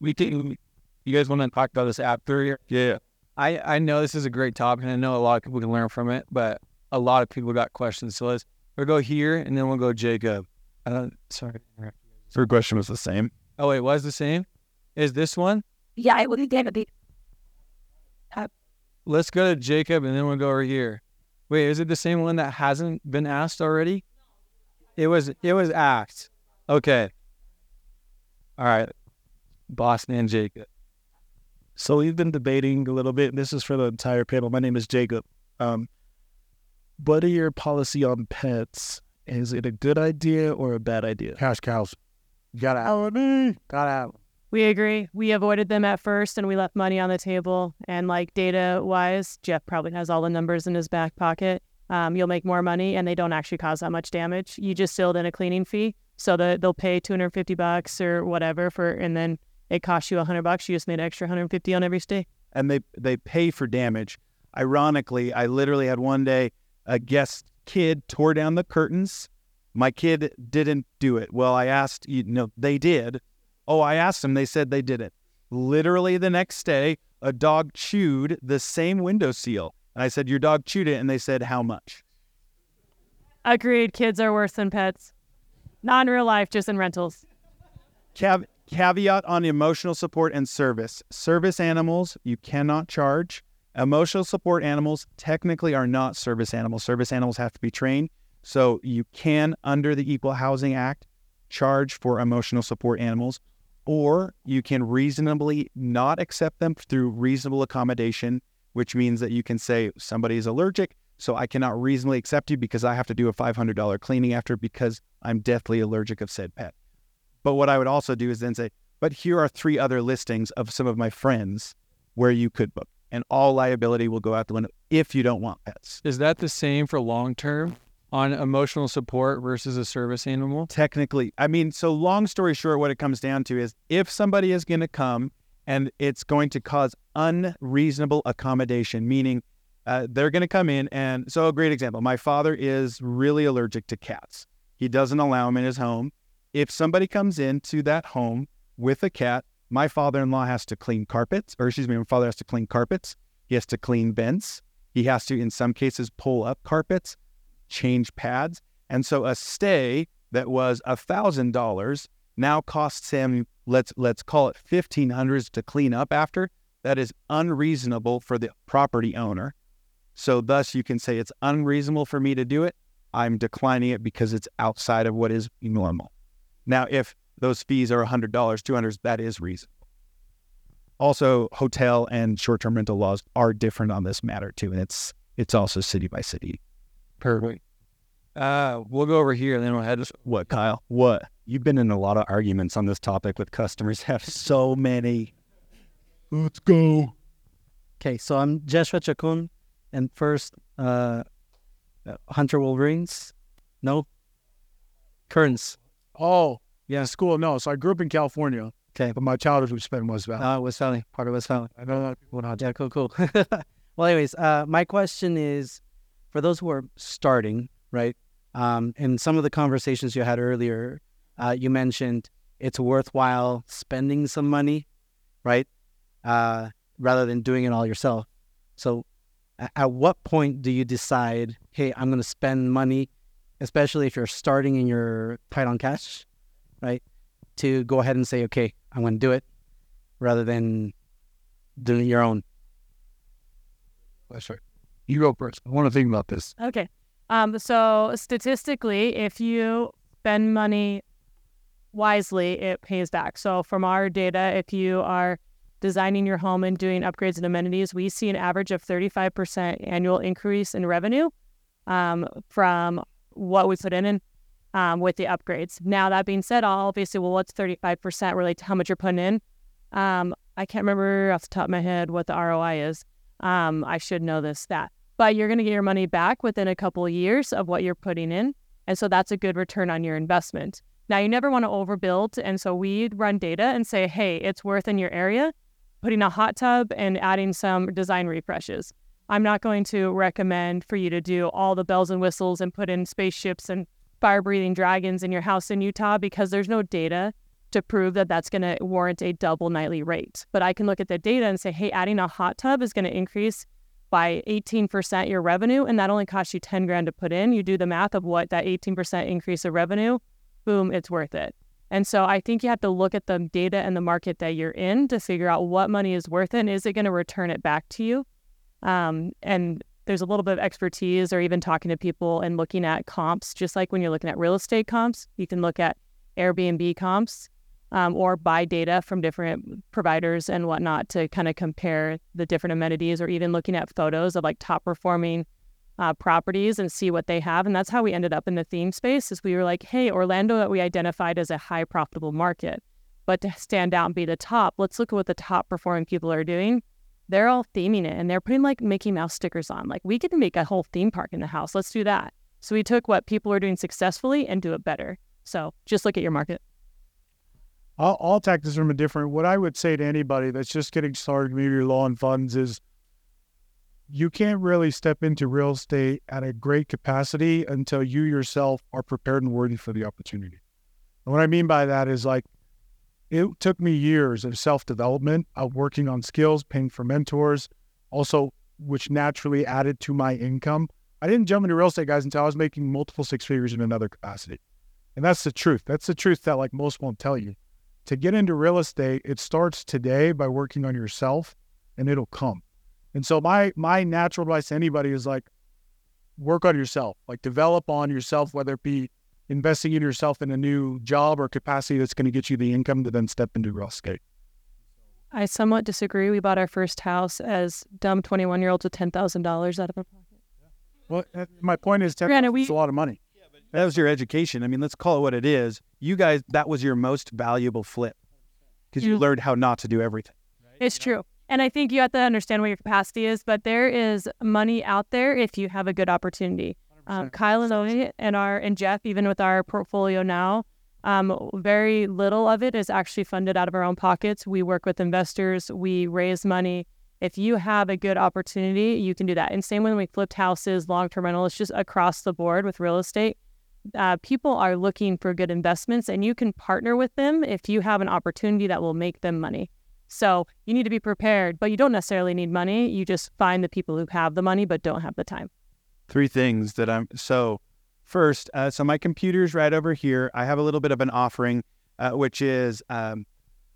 We can. You guys want to talk about this after here?
Yeah.
I I know this is a great topic, and I know a lot of people can learn from it. But a lot of people got questions, so let's we'll go here, and then we'll go Jacob. I don't. Sorry.
Third question was the same.
Oh wait, was the same? Is this one?
Yeah, it would gonna be.
Let's go to Jacob, and then we'll go over here. Wait, is it the same one that hasn't been asked already? It was. It was asked. Okay. All right. Boston and Jacob.
So we've been debating a little bit. This is for the entire panel. My name is Jacob. Um, what are your policy on pets? Is it a good idea or a bad idea?
cash cows. You gotta have me. Gotta have 'em.
We agree. We avoided them at first and we left money on the table. And like data wise, Jeff probably has all the numbers in his back pocket. Um, you'll make more money and they don't actually cause that much damage. You just filled in a cleaning fee. So that they'll pay 250 bucks or whatever for, and then it costs you a 100 bucks. You just made extra 150 on every stay.
and they they pay for damage. Ironically, I literally had one day a guest kid tore down the curtains. My kid didn't do it. Well, I asked, you know, they did. Oh, I asked them. They said they didn't. Literally the next day, a dog chewed the same window seal, and I said, "Your dog chewed it," and they said, "How much?"
Agreed. Kids are worse than pets. Not in real life, just in rentals.
Cav- caveat on emotional support and service. Service animals, you cannot charge. Emotional support animals technically are not service animals. Service animals have to be trained. So you can, under the Equal Housing Act, charge for emotional support animals, or you can reasonably not accept them through reasonable accommodation, which means that you can say somebody is allergic, so I cannot reasonably accept you because I have to do a $500 cleaning after because I'm deathly allergic of said pet. But what I would also do is then say, but here are three other listings of some of my friends where you could book, and all liability will go out the window if you don't want pets.
Is that the same for long term? on emotional support versus a service animal?
technically i mean so long story short what it comes down to is if somebody is going to come and it's going to cause unreasonable accommodation meaning uh, they're going to come in and so a great example my father is really allergic to cats he doesn't allow them in his home if somebody comes into that home with a cat my father-in-law has to clean carpets or excuse me my father has to clean carpets he has to clean vents he has to in some cases pull up carpets change pads and so a stay that was a thousand dollars now costs him let's let's call it fifteen hundred to clean up after. That is unreasonable for the property owner. So thus you can say it's unreasonable for me to do it. I'm declining it because it's outside of what is normal. Now if those fees are hundred dollars, 200, that is reasonable. Also, hotel and short-term rental laws are different on this matter too, and it's it's also city by city.
Perfect. Uh, we'll go over here and then we'll head.
To- What, Kyle? What?
You've been in a lot of arguments on this topic with customers. Have
So many.
Let's go.
Okay, so I'm Joshua Chacon, and first, uh, uh, Hunter Wolverines. No, Kearns.
Oh,
Yeah.
School, no. So I grew up in California,
Okay,
but my childhood was spent in West Valley.
uh, West Valley, part of West Valley.
I know that people not.
Yeah, cool, cool. well, anyways, uh, my question is for those who are starting, right? Um, in some of the conversations you had earlier, uh, you mentioned it's worthwhile spending some money, right? Uh, rather than doing it all yourself. So, at what point do you decide, hey, I'm going to spend money, especially if you're starting and you're tight on cash, right? To go ahead and say, okay, I'm going to do it rather than doing your own.
That's right. You go first. I want to think about this.
Okay. Um, so statistically, if you spend money wisely, it pays back. So from our data, if you are designing your home and doing upgrades and amenities, we see an average of 35% annual increase in revenue um, from what we put in and um, with the upgrades. Now, that being said, obviously, well, what's 35% relate to how much you're putting in? Um, I can't remember off the top of my head what the ROI is. Um, I should know this stat, but you're going to get your money back within a couple of years of what you're putting in. And so that's a good return on your investment. Now, you never want to overbuild. And so we run data and say, hey, it's worth in your area putting a hot tub and adding some design refreshes. I'm not going to recommend for you to do all the bells and whistles and put in spaceships and fire breathing dragons in your house in Utah because there's no data to prove that that's going to warrant a double nightly rate. But I can look at the data and say, hey, adding a hot tub is going to increase by 18% your revenue, and that only costs you 10 grand to put in. You do the math of what that 18% increase of revenue, boom, it's worth it. And so I think you have to look at the data and the market that you're in to figure out what money is worth it and is it going to return it back to you. Um, and there's a little bit of expertise or even talking to people and looking at comps, just like when you're looking at real estate comps, you can look at Airbnb comps um, or buy data from different providers and whatnot to kind of compare the different amenities or even looking at photos of like top performing uh, properties and see what they have. And that's how we ended up in the theme space is we were like, hey, Orlando that we identified as a high profitable market, but to stand out and be the top, let's look at what the top performing people are doing. They're all theming it and they're putting like Mickey Mouse stickers on. Like we could make a whole theme park in the house. Let's do that. So we took what people are doing successfully and do it better. So just look at your market.
I'll, I'll this from a different. What I would say to anybody that's just getting started, maybe you're low on funds, is you can't really step into real estate at a great capacity until you yourself are prepared and worthy for the opportunity. And what I mean by that is like, it took me years of self development, of working on skills, paying for mentors, also, which naturally added to my income. I didn't jump into real estate, guys, until I was making multiple six figures in another capacity. And that's the truth. That's the truth that like most won't tell you to get into real estate, it starts today by working on yourself and it'll come. And so my my natural advice to anybody is like work on yourself, like develop on yourself, whether it be investing in yourself in a new job or capacity that's going to get you the income to then step into real estate.
I somewhat disagree. We bought our first house as dumb 21 year olds with $10,000 out of our pocket.
Well, my point is, ten
Granted, we-
it's a lot of money.
That was your education. I mean, let's call it what it is. You guys, that was your most valuable flip because you
You-
learned how not to do everything.
It's true. And I think you have to understand what your capacity is, but there is money out there if you have a good opportunity. Um, Kyle and I and our and Jeff, even with our portfolio now, um, very little of it is actually funded out of our own pockets. We work with investors. We raise money. If you have a good opportunity, you can do that. And same when we flipped houses, long term rental. It's just across the board with real estate. Uh, people are looking for good investments, and you can partner with them if you have an opportunity that will make them money. So you need to be prepared, but you don't necessarily need money. You just find the people who have the money but don't have the time.
Three things that I'm so first. Uh, so my computer's right over here. I have a little bit of an offering, uh, which is um,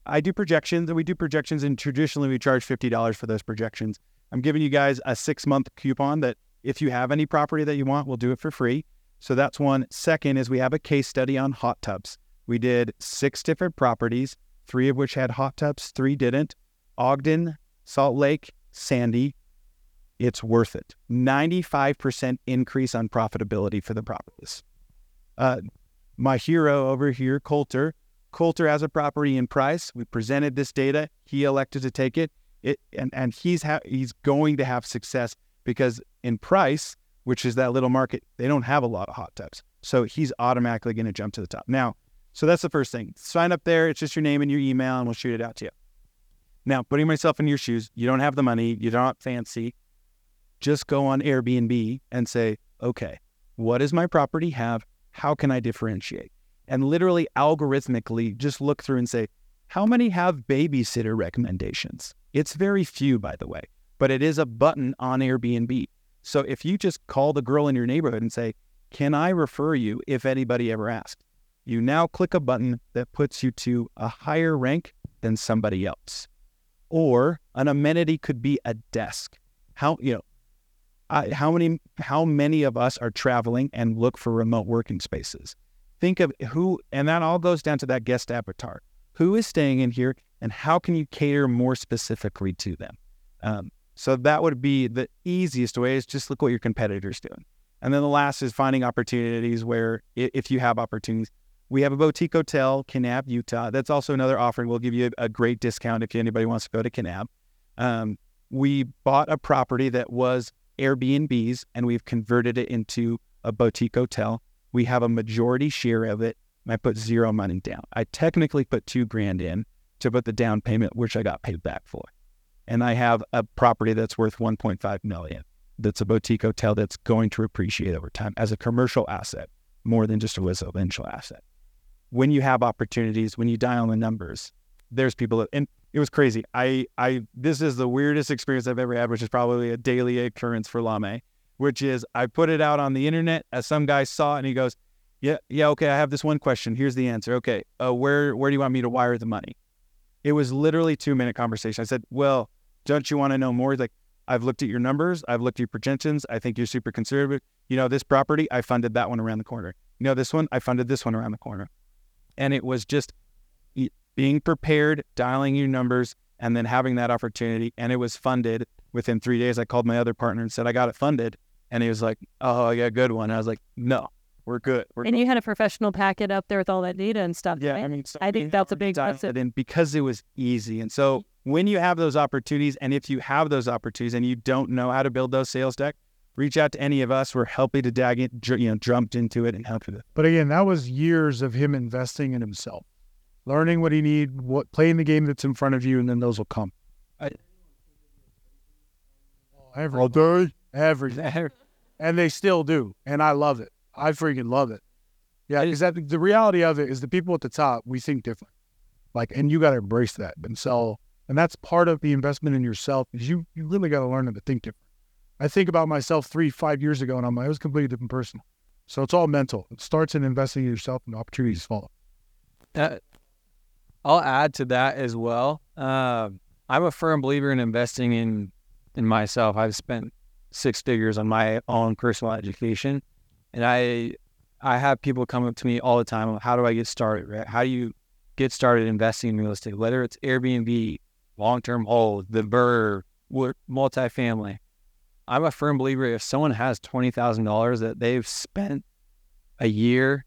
I do projections, and we do projections, and traditionally we charge fifty dollars for those projections. I'm giving you guys a six month coupon that if you have any property that you want, we'll do it for free. So that's one. Second is we have a case study on hot tubs. We did six different properties three of which had hot tubs, three didn't. Ogden, Salt Lake, Sandy. It's worth it. 95% increase on profitability for the properties. Uh, my hero over here, Coulter. Coulter has a property in Price. We presented this data. He elected to take it. It and, and he's ha- he's going to have success because in Price, which is that little market, they don't have a lot of hot tubs. So he's automatically going to jump to the top. Now, so that's the first thing. Sign up there. It's just your name and your email, and we'll shoot it out to you. Now, putting myself in your shoes, you don't have the money, you're not fancy. Just go on Airbnb and say, okay, what does my property have? How can I differentiate? And literally algorithmically just look through and say, how many have babysitter recommendations? It's very few, by the way, but it is a button on Airbnb. So if you just call the girl in your neighborhood and say, can I refer you if anybody ever asks? you now click a button that puts you to a higher rank than somebody else. Or an amenity could be a desk. How you know How many how many of us are traveling and look for remote working spaces? Think of who, and that all goes down to that guest avatar. Who is staying in here, and how can you cater more specifically to them? Um, so that would be the easiest way. Is just look what your competitors doing, and then the last is finding opportunities where if you have opportunities, we have a boutique hotel, Kanab, Utah. That's also another offering. We'll give you a, a great discount if anybody wants to go to Kanab. Um, we bought a property that was Airbnb's and we've converted it into a boutique hotel. We have a majority share of it. I put zero money down. I technically put two grand in to put the down payment, which I got paid back for. And I have a property that's worth 1.5 million. That's a boutique hotel that's going to appreciate over time as a commercial asset more than just a residential asset when you have opportunities, when you dial the numbers, there's people that, and it was crazy. I, I, this is the weirdest experience I've ever had, which is probably a daily occurrence for Lame, which is I put it out on the internet as some guy saw it and he goes, yeah, yeah, okay, I have this one question. Here's the answer. Okay, uh, where, where do you want me to wire the money? It was literally two minute conversation. I said, well, don't you want to know more? He's like, I've looked at your numbers. I've looked at your projections. I think you're super conservative. You know, this property, I funded that one around the corner. You know, this one, I funded this one around the corner. And it was just being prepared, dialing your numbers, and then having that opportunity. And it was funded within three days. I called my other partner and said, I got it funded. And he was like, Oh, I got a good one. I was like, No, we're good. We're
and you had a professional packet up there with all that data and stuff.
Yeah,
right?
I mean, so
I think that's a big
plus. And because it was easy, and so when you have those opportunities, and if you have those opportunities, and you don't know how to build those sales deck, reach out to any of us. We're happy to dag it, you know, jumped into it and help you.
But again, that was years of him investing in himself, learning what you need, what playing the game that's in front of you, and then those will come. I, every, all day, everything, and they still do, and I love it. I freaking love it. Yeah, because that the reality of it is the people at the top we think different, like, and you got to embrace that. And so, and that's part of the investment in yourself is you you really got to learn to think different. I think about myself three, five years ago, and I'm like, I was a completely different person. So it's all mental. It starts in investing in yourself, and opportunities follow.
Uh, I'll add to that as well. Uh, I'm a firm believer in investing in in myself. I've spent six figures on my own personal education, and I I have people come up to me all the time. How do I get started? Right? How do you get started investing in real estate? Whether it's Airbnb, long term hold, the BRRRR, multifamily. I'm a firm believer if someone has $20,000 that they've spent a year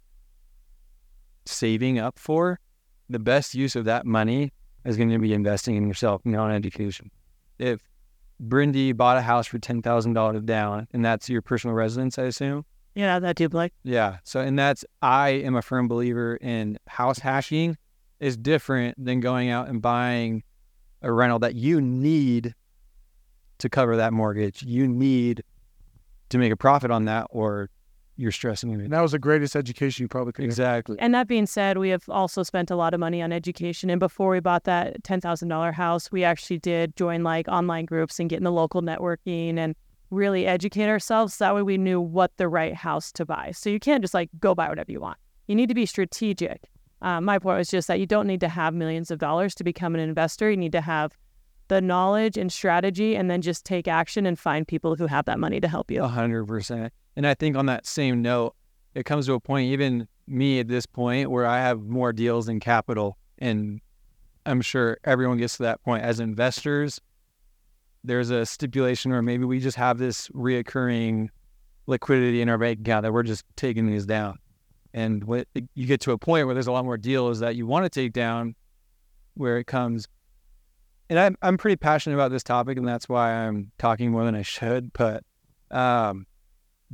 saving up for, the best use of that money is going to be investing in yourself, in education. If Bryndee bought a house for $10,000 down and that's your personal residence, I assume,
Yeah, that do like
Yeah. So, and that's, I am a firm believer in house hacking is different than going out and buying a rental that you need to cover that mortgage. You need to make a profit on that or you're stressing
And that was the greatest education you probably could.
Exactly.
And that being said, we have also spent a lot of money on education. And before we bought that ten thousand dollar house, we actually did join like online groups and get in the local networking and really educate ourselves. That way, we knew what the right house to buy. So you can't just like go buy whatever you want. You need to be strategic. Uh, my point was just that you don't need to have millions of dollars to become an investor. You need to have the knowledge and strategy, and then just take action and find people who have that money to help you.
A hundred percent. And I think on that same note, it comes to a point, even me at this point, where I have more deals than capital. And I'm sure everyone gets to that point. As investors, there's a stipulation where maybe we just have this reoccurring liquidity in our bank account that we're just taking these down. And when you get to a point where there's a lot more deals that you want to take down, where it comes. And I'm I'm pretty passionate about this topic, and that's why I'm talking more than I should. But um,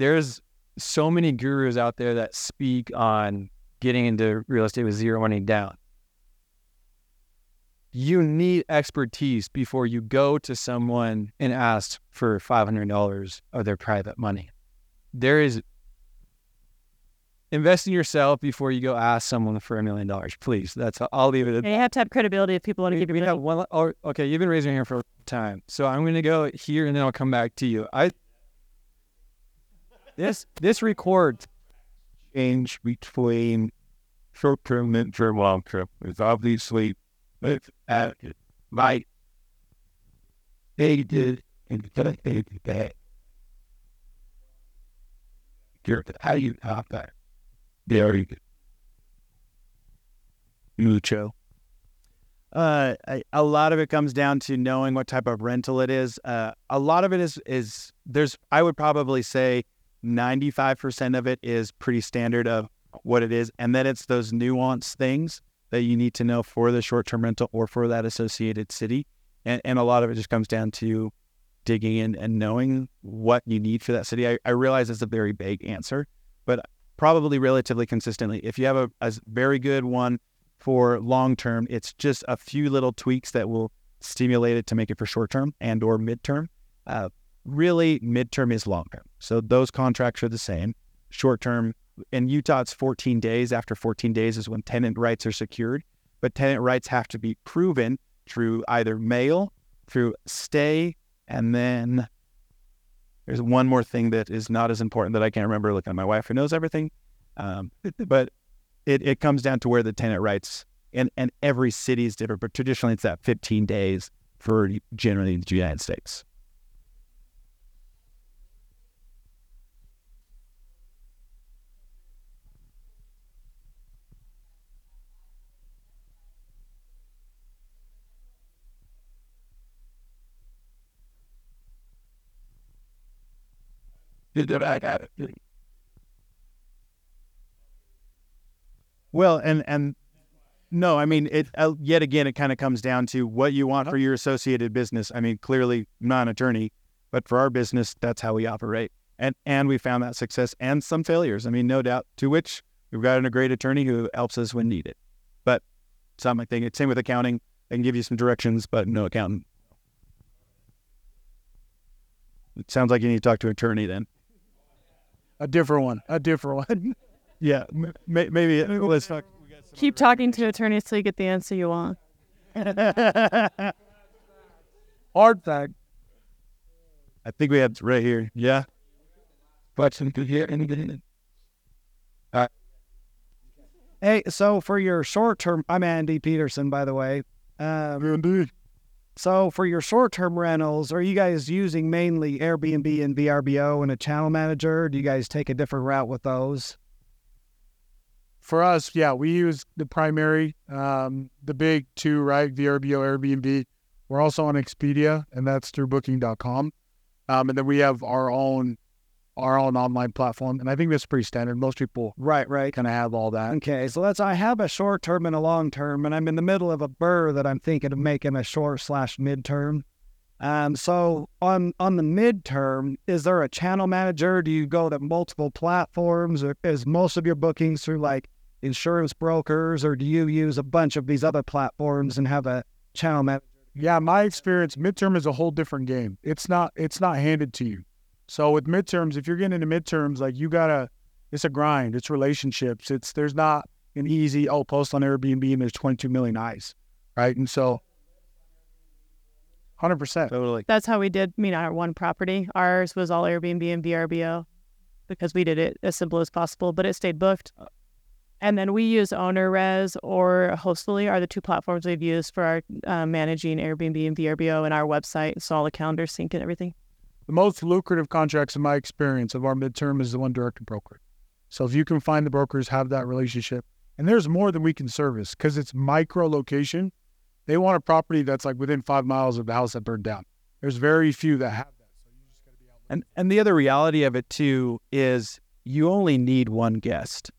there's so many gurus out there that speak on getting into real estate with zero money down. You need expertise before you go to someone and ask for $500 of their private money. There is invest in yourself before you go ask someone for a million dollars, please. That's I'll leave it at
you have to have credibility if people want to give you money.
have one. Okay, you've been raising your hand for a time, so I'm going to go here and then I'll come back to you. I this this records
change between short term, mid term, long term is obviously it's at my stated and stated that. How you top that. Very good.
mucho. Uh, I- a lot of it comes down to knowing what type of rental it is. Uh, a lot of it is is there's I would probably say 95% of it is pretty standard of what it is, and then it's those nuanced things that you need to know for the short-term rental or for that associated city, and and a lot of it just comes down to digging in and knowing what you need for that city. I, I realize it's a very vague answer, but probably relatively consistently. If you have a, a very good one for long term, it's just a few little tweaks that will stimulate it to make it for short term and or midterm. Uh, really, midterm is long term. So those contracts are the same. Short term in Utah, it's 14 days. After 14 days is when tenant rights are secured, but tenant rights have to be proven through either mail, through stay, and then there's one more thing that is not as important that I can't remember. Looking at my wife who knows everything, um, but it, it comes down to where the tenant rights and, and every city is different, but traditionally it's that 15 days for generally the United States. Well, and and no, I mean it. Uh, yet again, it kind of comes down to what you want for your associated business. I mean, clearly, not an attorney, but for our business, that's how we operate, and and we found that success and some failures. I mean, no doubt. To which we've got a great attorney who helps us when needed. But something thing. Same with accounting. They can give you some directions, but no accountant. It sounds like you need to talk to an attorney then.
A different one. A different one.
Yeah, m- maybe let's talk.
Keep talking to attorneys till you get the answer you want.
Hard fact.
I think we have right here. Yeah.
But some good here and
Hey, so for your short term, I'm Andy Peterson, by the way. Um,
Indeed.
So for your short term rentals, are you guys using mainly Airbnb and VRBO and a channel manager? Do you guys take a different route with those?
For us, yeah, we use the primary, um, the big two, right? VRBO, Airbnb. We're also on Expedia, and that's through Booking.com. Um, and then we have our own, our own online platform, and I think that's pretty standard. Most people
Right, right.
kind of have all that.
Okay, so let's. I have a short term and a long term, and I'm in the middle of a BRRRR that I'm thinking of making a short slash midterm.
Um, so on on the midterm, is there a channel manager? Do you go to multiple platforms, or is most of your bookings through like insurance brokers, or do you use a bunch of these other platforms and have a channel manager?
Yeah, my experience, midterm is a whole different game. It's not it's not handed to you. So with midterms, if you're getting into midterms, like you gotta, it's a grind. It's relationships. It's there's not an easy oh post on Airbnb and there's 22 million eyes, right? And so, hundred percent.
Totally.
That's how we did. I mean, our one property, ours was all Airbnb and VRBO because we did it as simple as possible, but it stayed booked. And then we use OwnerRez or Hostfully are the two platforms we've used for our uh, managing Airbnb and VRBO and our website. So all the calendars sync and everything.
The most lucrative contracts in my experience of our midterm is the one direct to broker. So if you can find the brokers, have that relationship, and there's more than we can service because it's micro location. They want a property that's like within five miles of the house that burned down. There's very few that have that. So you just got to be out.
And and the other reality of it too is you only need one guest.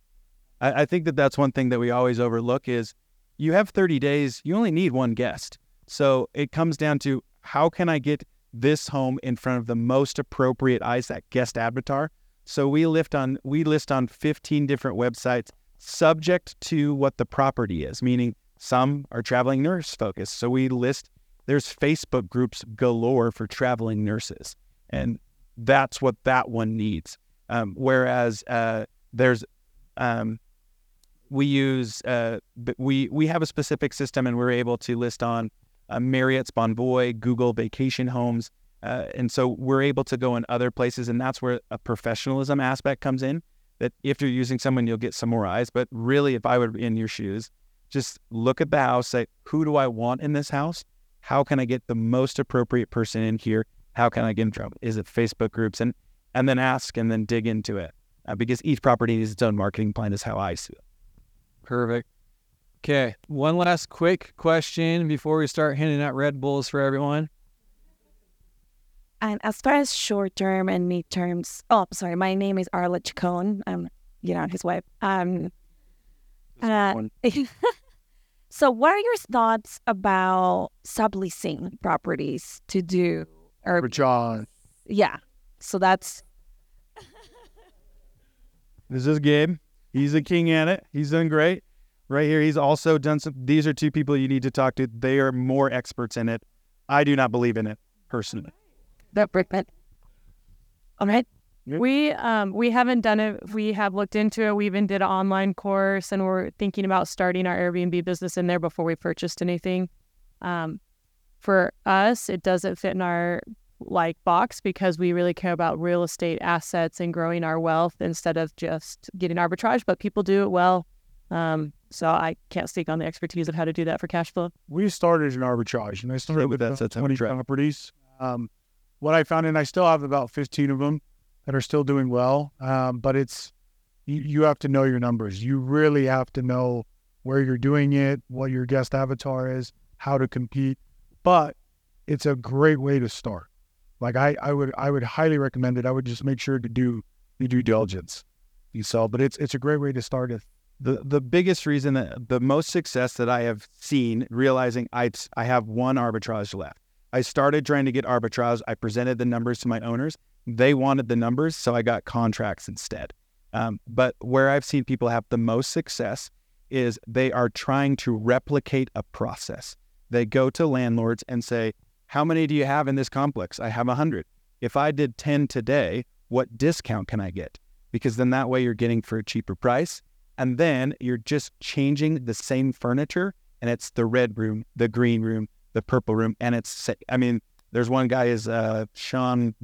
I, I think that that's one thing that we always overlook is you have 30 days. You only need one guest. So it comes down to how can I get this home in front of the most appropriate eyes, that guest avatar. So we list on we list on 15 different websites subject to what the property is, meaning some are traveling nurse focused. So we list there's Facebook groups galore for traveling nurses, and that's what that one needs. Um, whereas uh, there's um, we use uh, we we have a specific system, and we're able to list on uh, Marriott's Bonvoy, Google Vacation Homes, uh, and so we're able to go in other places, and that's where a professionalism aspect comes in. That if you're using someone, you'll get some more eyes. But really, if I were in your shoes, just look at the house, say, who do I want in this house? How can I get the most appropriate person in here? How can I get them? Is it Facebook groups? And and then ask and then dig into it uh, because each property needs its own marketing plan. Is how I see it.
Perfect. Okay, one last quick question before we start handing out Red Bulls for everyone.
And as far as short term and mid terms, oh, sorry, my name is Arla Chacon. I'm, you know, his wife. Um, uh, so, what are your thoughts about subleasing properties to do? Or
For John,
yeah, so that's
This is Gabe. He's a king at it. He's done great. Right here, he's also done some. These are two people you need to talk to. They are more experts in it. I do not believe in it personally.
that Brickman. All right.
We um we haven't done it. We have looked into it. We even did an online course, and we're thinking about starting our Airbnb business in there before we purchased anything. Um, for us, it doesn't fit in our like box because we really care about real estate assets and growing our wealth instead of just getting arbitrage. But people do it well. Um, so I can't speak on the expertise of how to do that for cash flow.
we started an arbitrage, and I started with
that,
about
that's how
20
we try.
properties. Um, what I found, and I still have about 15 of them that are still doing well. Um, but it's you, you have to know your numbers. You really have to know where you're doing it, what your guest avatar is, how to compete. But it's a great way to start. Like I, I would, I would highly recommend it. I would just make sure to do your due diligence. You sell, but it's it's a great way to start it.
The the biggest reason that the most success that I have seen realizing I I have one arbitrage left. I started trying to get arbitrage. I presented the numbers to my owners. They wanted the numbers, so I got contracts instead. Um, but where I've seen people have the most success is they are trying to replicate a process. They go to landlords and say, "How many do you have in this complex? I have a hundred. If I did ten today, what discount can I get? Because then that way you're getting for a cheaper price." And then you're just changing the same furniture and it's the red room the green room the purple room and it's i mean there's one guy is uh sean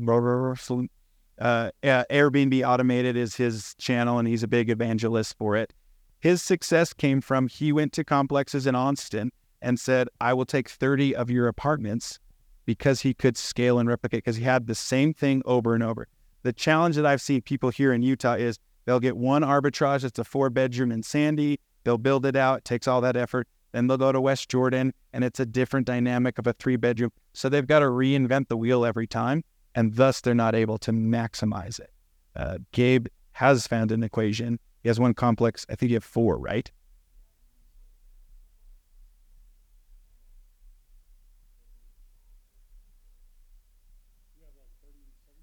uh, airbnb automated is his channel and he's a big evangelist for it. His success came from he went to complexes in austin and said i will take 30 of your apartments because he could scale and replicate because he had the same thing over and over. The challenge that i've seen people here in utah is They'll get one arbitrage that's a four bedroom in Sandy. They'll build it out. It takes all that effort. Then they'll go to West Jordan and it's a different dynamic of a three bedroom. So they've got to reinvent the wheel every time. And thus they're not able to maximize it. Uh, Gabe has found an equation. He has one complex. I think you have four, right?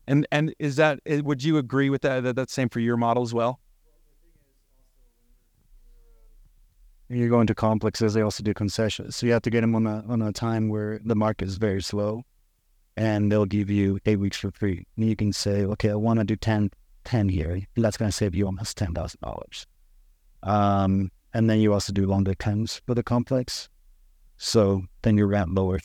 And and is that eh, would you agree with that? That that's same for your model as well?
You go into complexes, they also do concessions. So you have to get them on a on a time where the market is very slow, and they'll give you eight weeks for free. And you can say, okay, I want to do 10, 10 here. That's going to save you almost ten thousand dollars. Um, and then you also do longer terms for the complex. So then your rent lowers.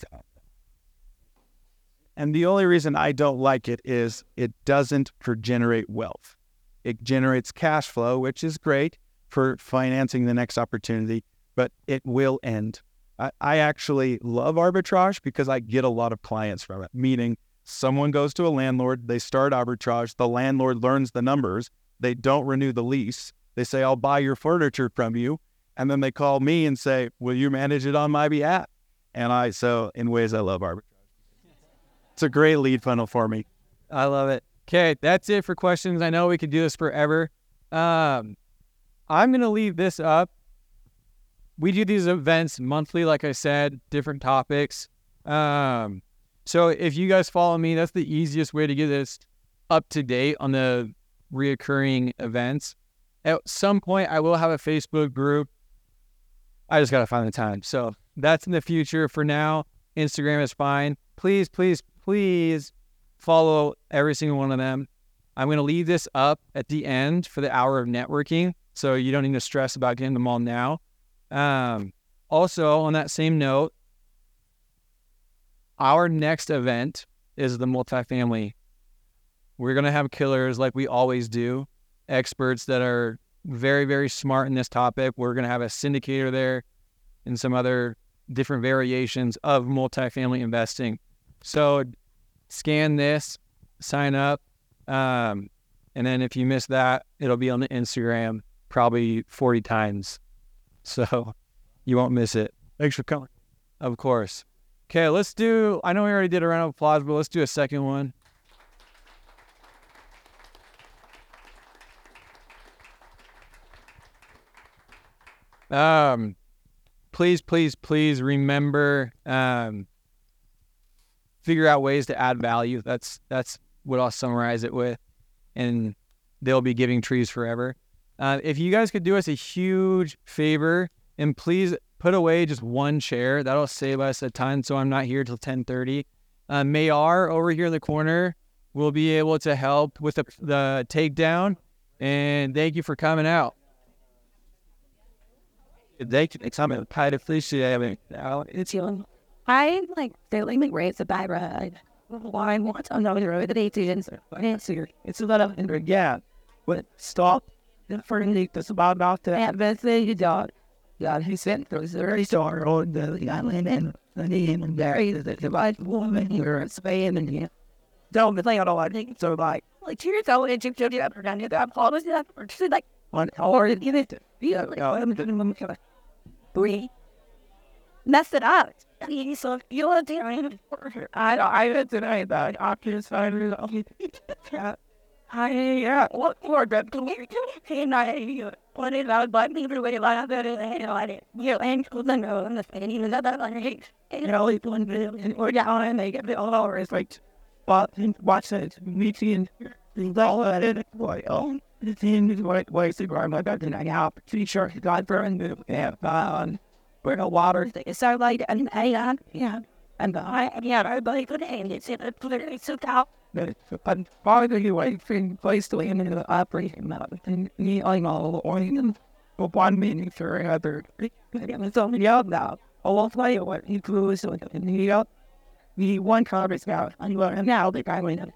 And the only reason I don't like it is it doesn't generate wealth. It generates cash flow, which is great for financing the next opportunity, but it will end. I, I actually love arbitrage because I get a lot of clients from it, meaning someone goes to a landlord, they start arbitrage, the landlord learns the numbers, they don't renew the lease, they say, I'll buy your furniture from you. And then they call me and say, Will you manage it on my behalf? And I, so in ways I love arbitrage. It's a great lead funnel for me.
I love it. Okay, that's it for questions. I know we could do this forever. Um, I'm gonna leave this up. We do these events monthly, like I said, different topics. Um, so if you guys follow me, that's the easiest way to get this up to date on the reoccurring events. At some point, I will have a Facebook group. I just gotta find the time. So that's in the future. For now, Instagram is fine. Please, please, please follow every single one of them. I'm going to leave this up at the end for the hour of networking. So you don't need to stress about getting them all now. Um, also, on that same note, our next event is the multifamily. We're going to have killers like we always do, experts that are very, very smart in this topic. We're going to have a syndicator there and some other different variations of multifamily investing. So scan this, sign up. Um, and then if you miss that, it'll be on the Instagram probably 40 times. So you won't miss it.
Thanks for coming.
Of course. Okay, let's do, I know we already did a round of applause, but let's do a second one. Um, please, please, please remember, um, figure out ways to add value. That's that's what I'll summarize it with, and they'll be giving trees forever. Uh, if you guys could do us a huge favor and please put away just one chair, that'll save us a ton. So I'm not here till 10:30. Uh, Mayar over here in the corner will be able to help with the, the takedown. And thank you for coming out.
Thank you. I'm kind of appreciate
It's young. I like feeling like raise the background. Why want to the road that agents answer?
It's a lot of yeah, but stop. For me, that's about about the advance you don't. Yeah, he sent those very star on the island and the name and there the divide woman here in Spain and yeah. Don't be like all I think so like
like two years ago in Egypt, you ever done it? I'm always that or just like
on or in it. Yeah, I'm doing
three. Mess it up. So you want to
I I had tonight that. Oculus Five I yeah, what for that and I what it out but me really like that and I you and the no and the thing even that I hate. You know it's one and or down and they get the all over it's like but watch it meeting all that it boy oh the thing is what ways to grow my god and I have t-shirt God burn yeah um where the water thing.
So like, and I, yeah, and I, yeah, I believe it, and it's in a place so out.
And probably the way thing place to land in the operating mode, and you know, or even one meaning for another. It's only out now. All play what he flew so in New York. The one car is out, and now the guy went up.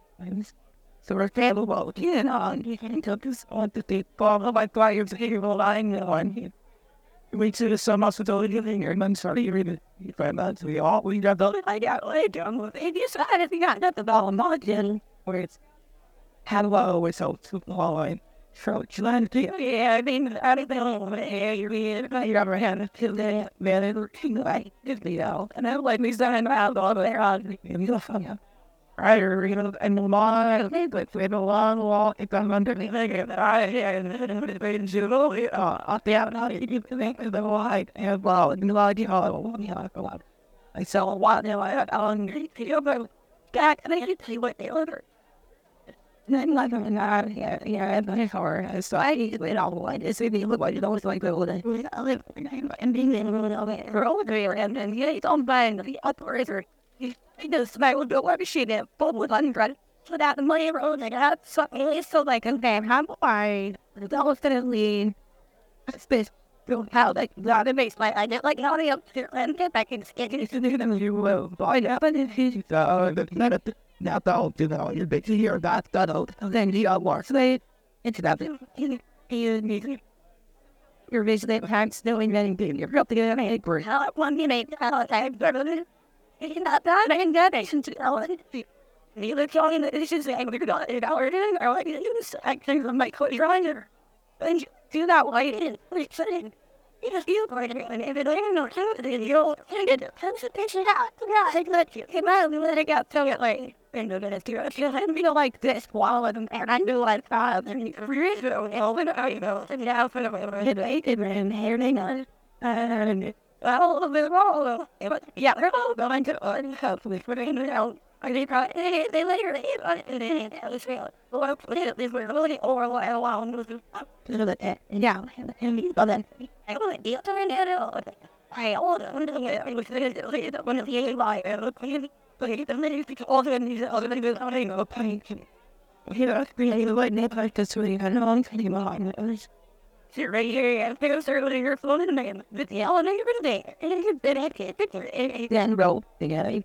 So we're capable, you know, and he took this on to the ball of my players here, lying on him we to some hospitality living and then sorry really find out we got the I got laid down with it decided we got nothing all margin where it's hello with so following so trying yeah I mean I don't know you you ever had a kill that man like you know and I like me saying out all there on you know I you know and my but we had a long walk it got under me like I and been you uh up there now you think of the white and well and like you know yeah I saw a while now I on you know back and I see what they ordered I'm like, I'm not, yeah, yeah, I'm not hard. So I went all the way to see the way it was like, go with it. I live and being in the for all the and then yeah, it's on by the operator. Smile with the web machine full with hundred. So that money road and that so it's so like okay, how I definitely space how like that makes my I get like how they up and get back in do you will find out and he's uh now old you know you're big to hear that that old then the other works they it's that you're basically I'm still you're up there and we're how one minute how I'm gonna that and that should tell it you look on this is I'm hour in or like use think might quit trying to and do that way in in Yes, you are and if it ain't no something, you'll get it. Pitch it out. Yeah, I let you. Come out and let it go. Tell it like, and do it. Do it. And be like this while I'm and I do like five and you really and I know, and now for the hit eight and hearing on. And all of it all. Yeah, they're all going to unhelpfully putting it out. They probably they later they and then it was real. Or this was really or a while was yeah and then I was deal to it. I ordered it was one of the like but it really all the these other things I don't know pain. He was really what never just really had a long time on it sit right here and go through with your phone and name with the elevator today. And you can sit at the picture then go.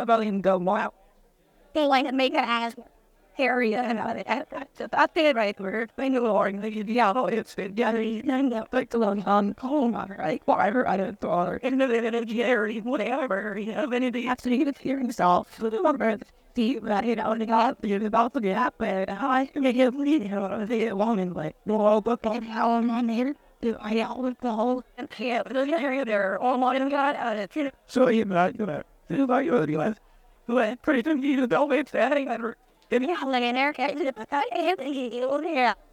about him go wow. They like to make an ass area and. That's it right there. Knew Lord, they could yell, it's been getting and that like long on home on right whatever I don't know and Jerry whatever you know and he has to get hear himself so the number see that you know the God is about to get up and I make him lead you know the woman like no book on how I'm on here. I always the whole and can't area there all morning God out of so you know Yeah.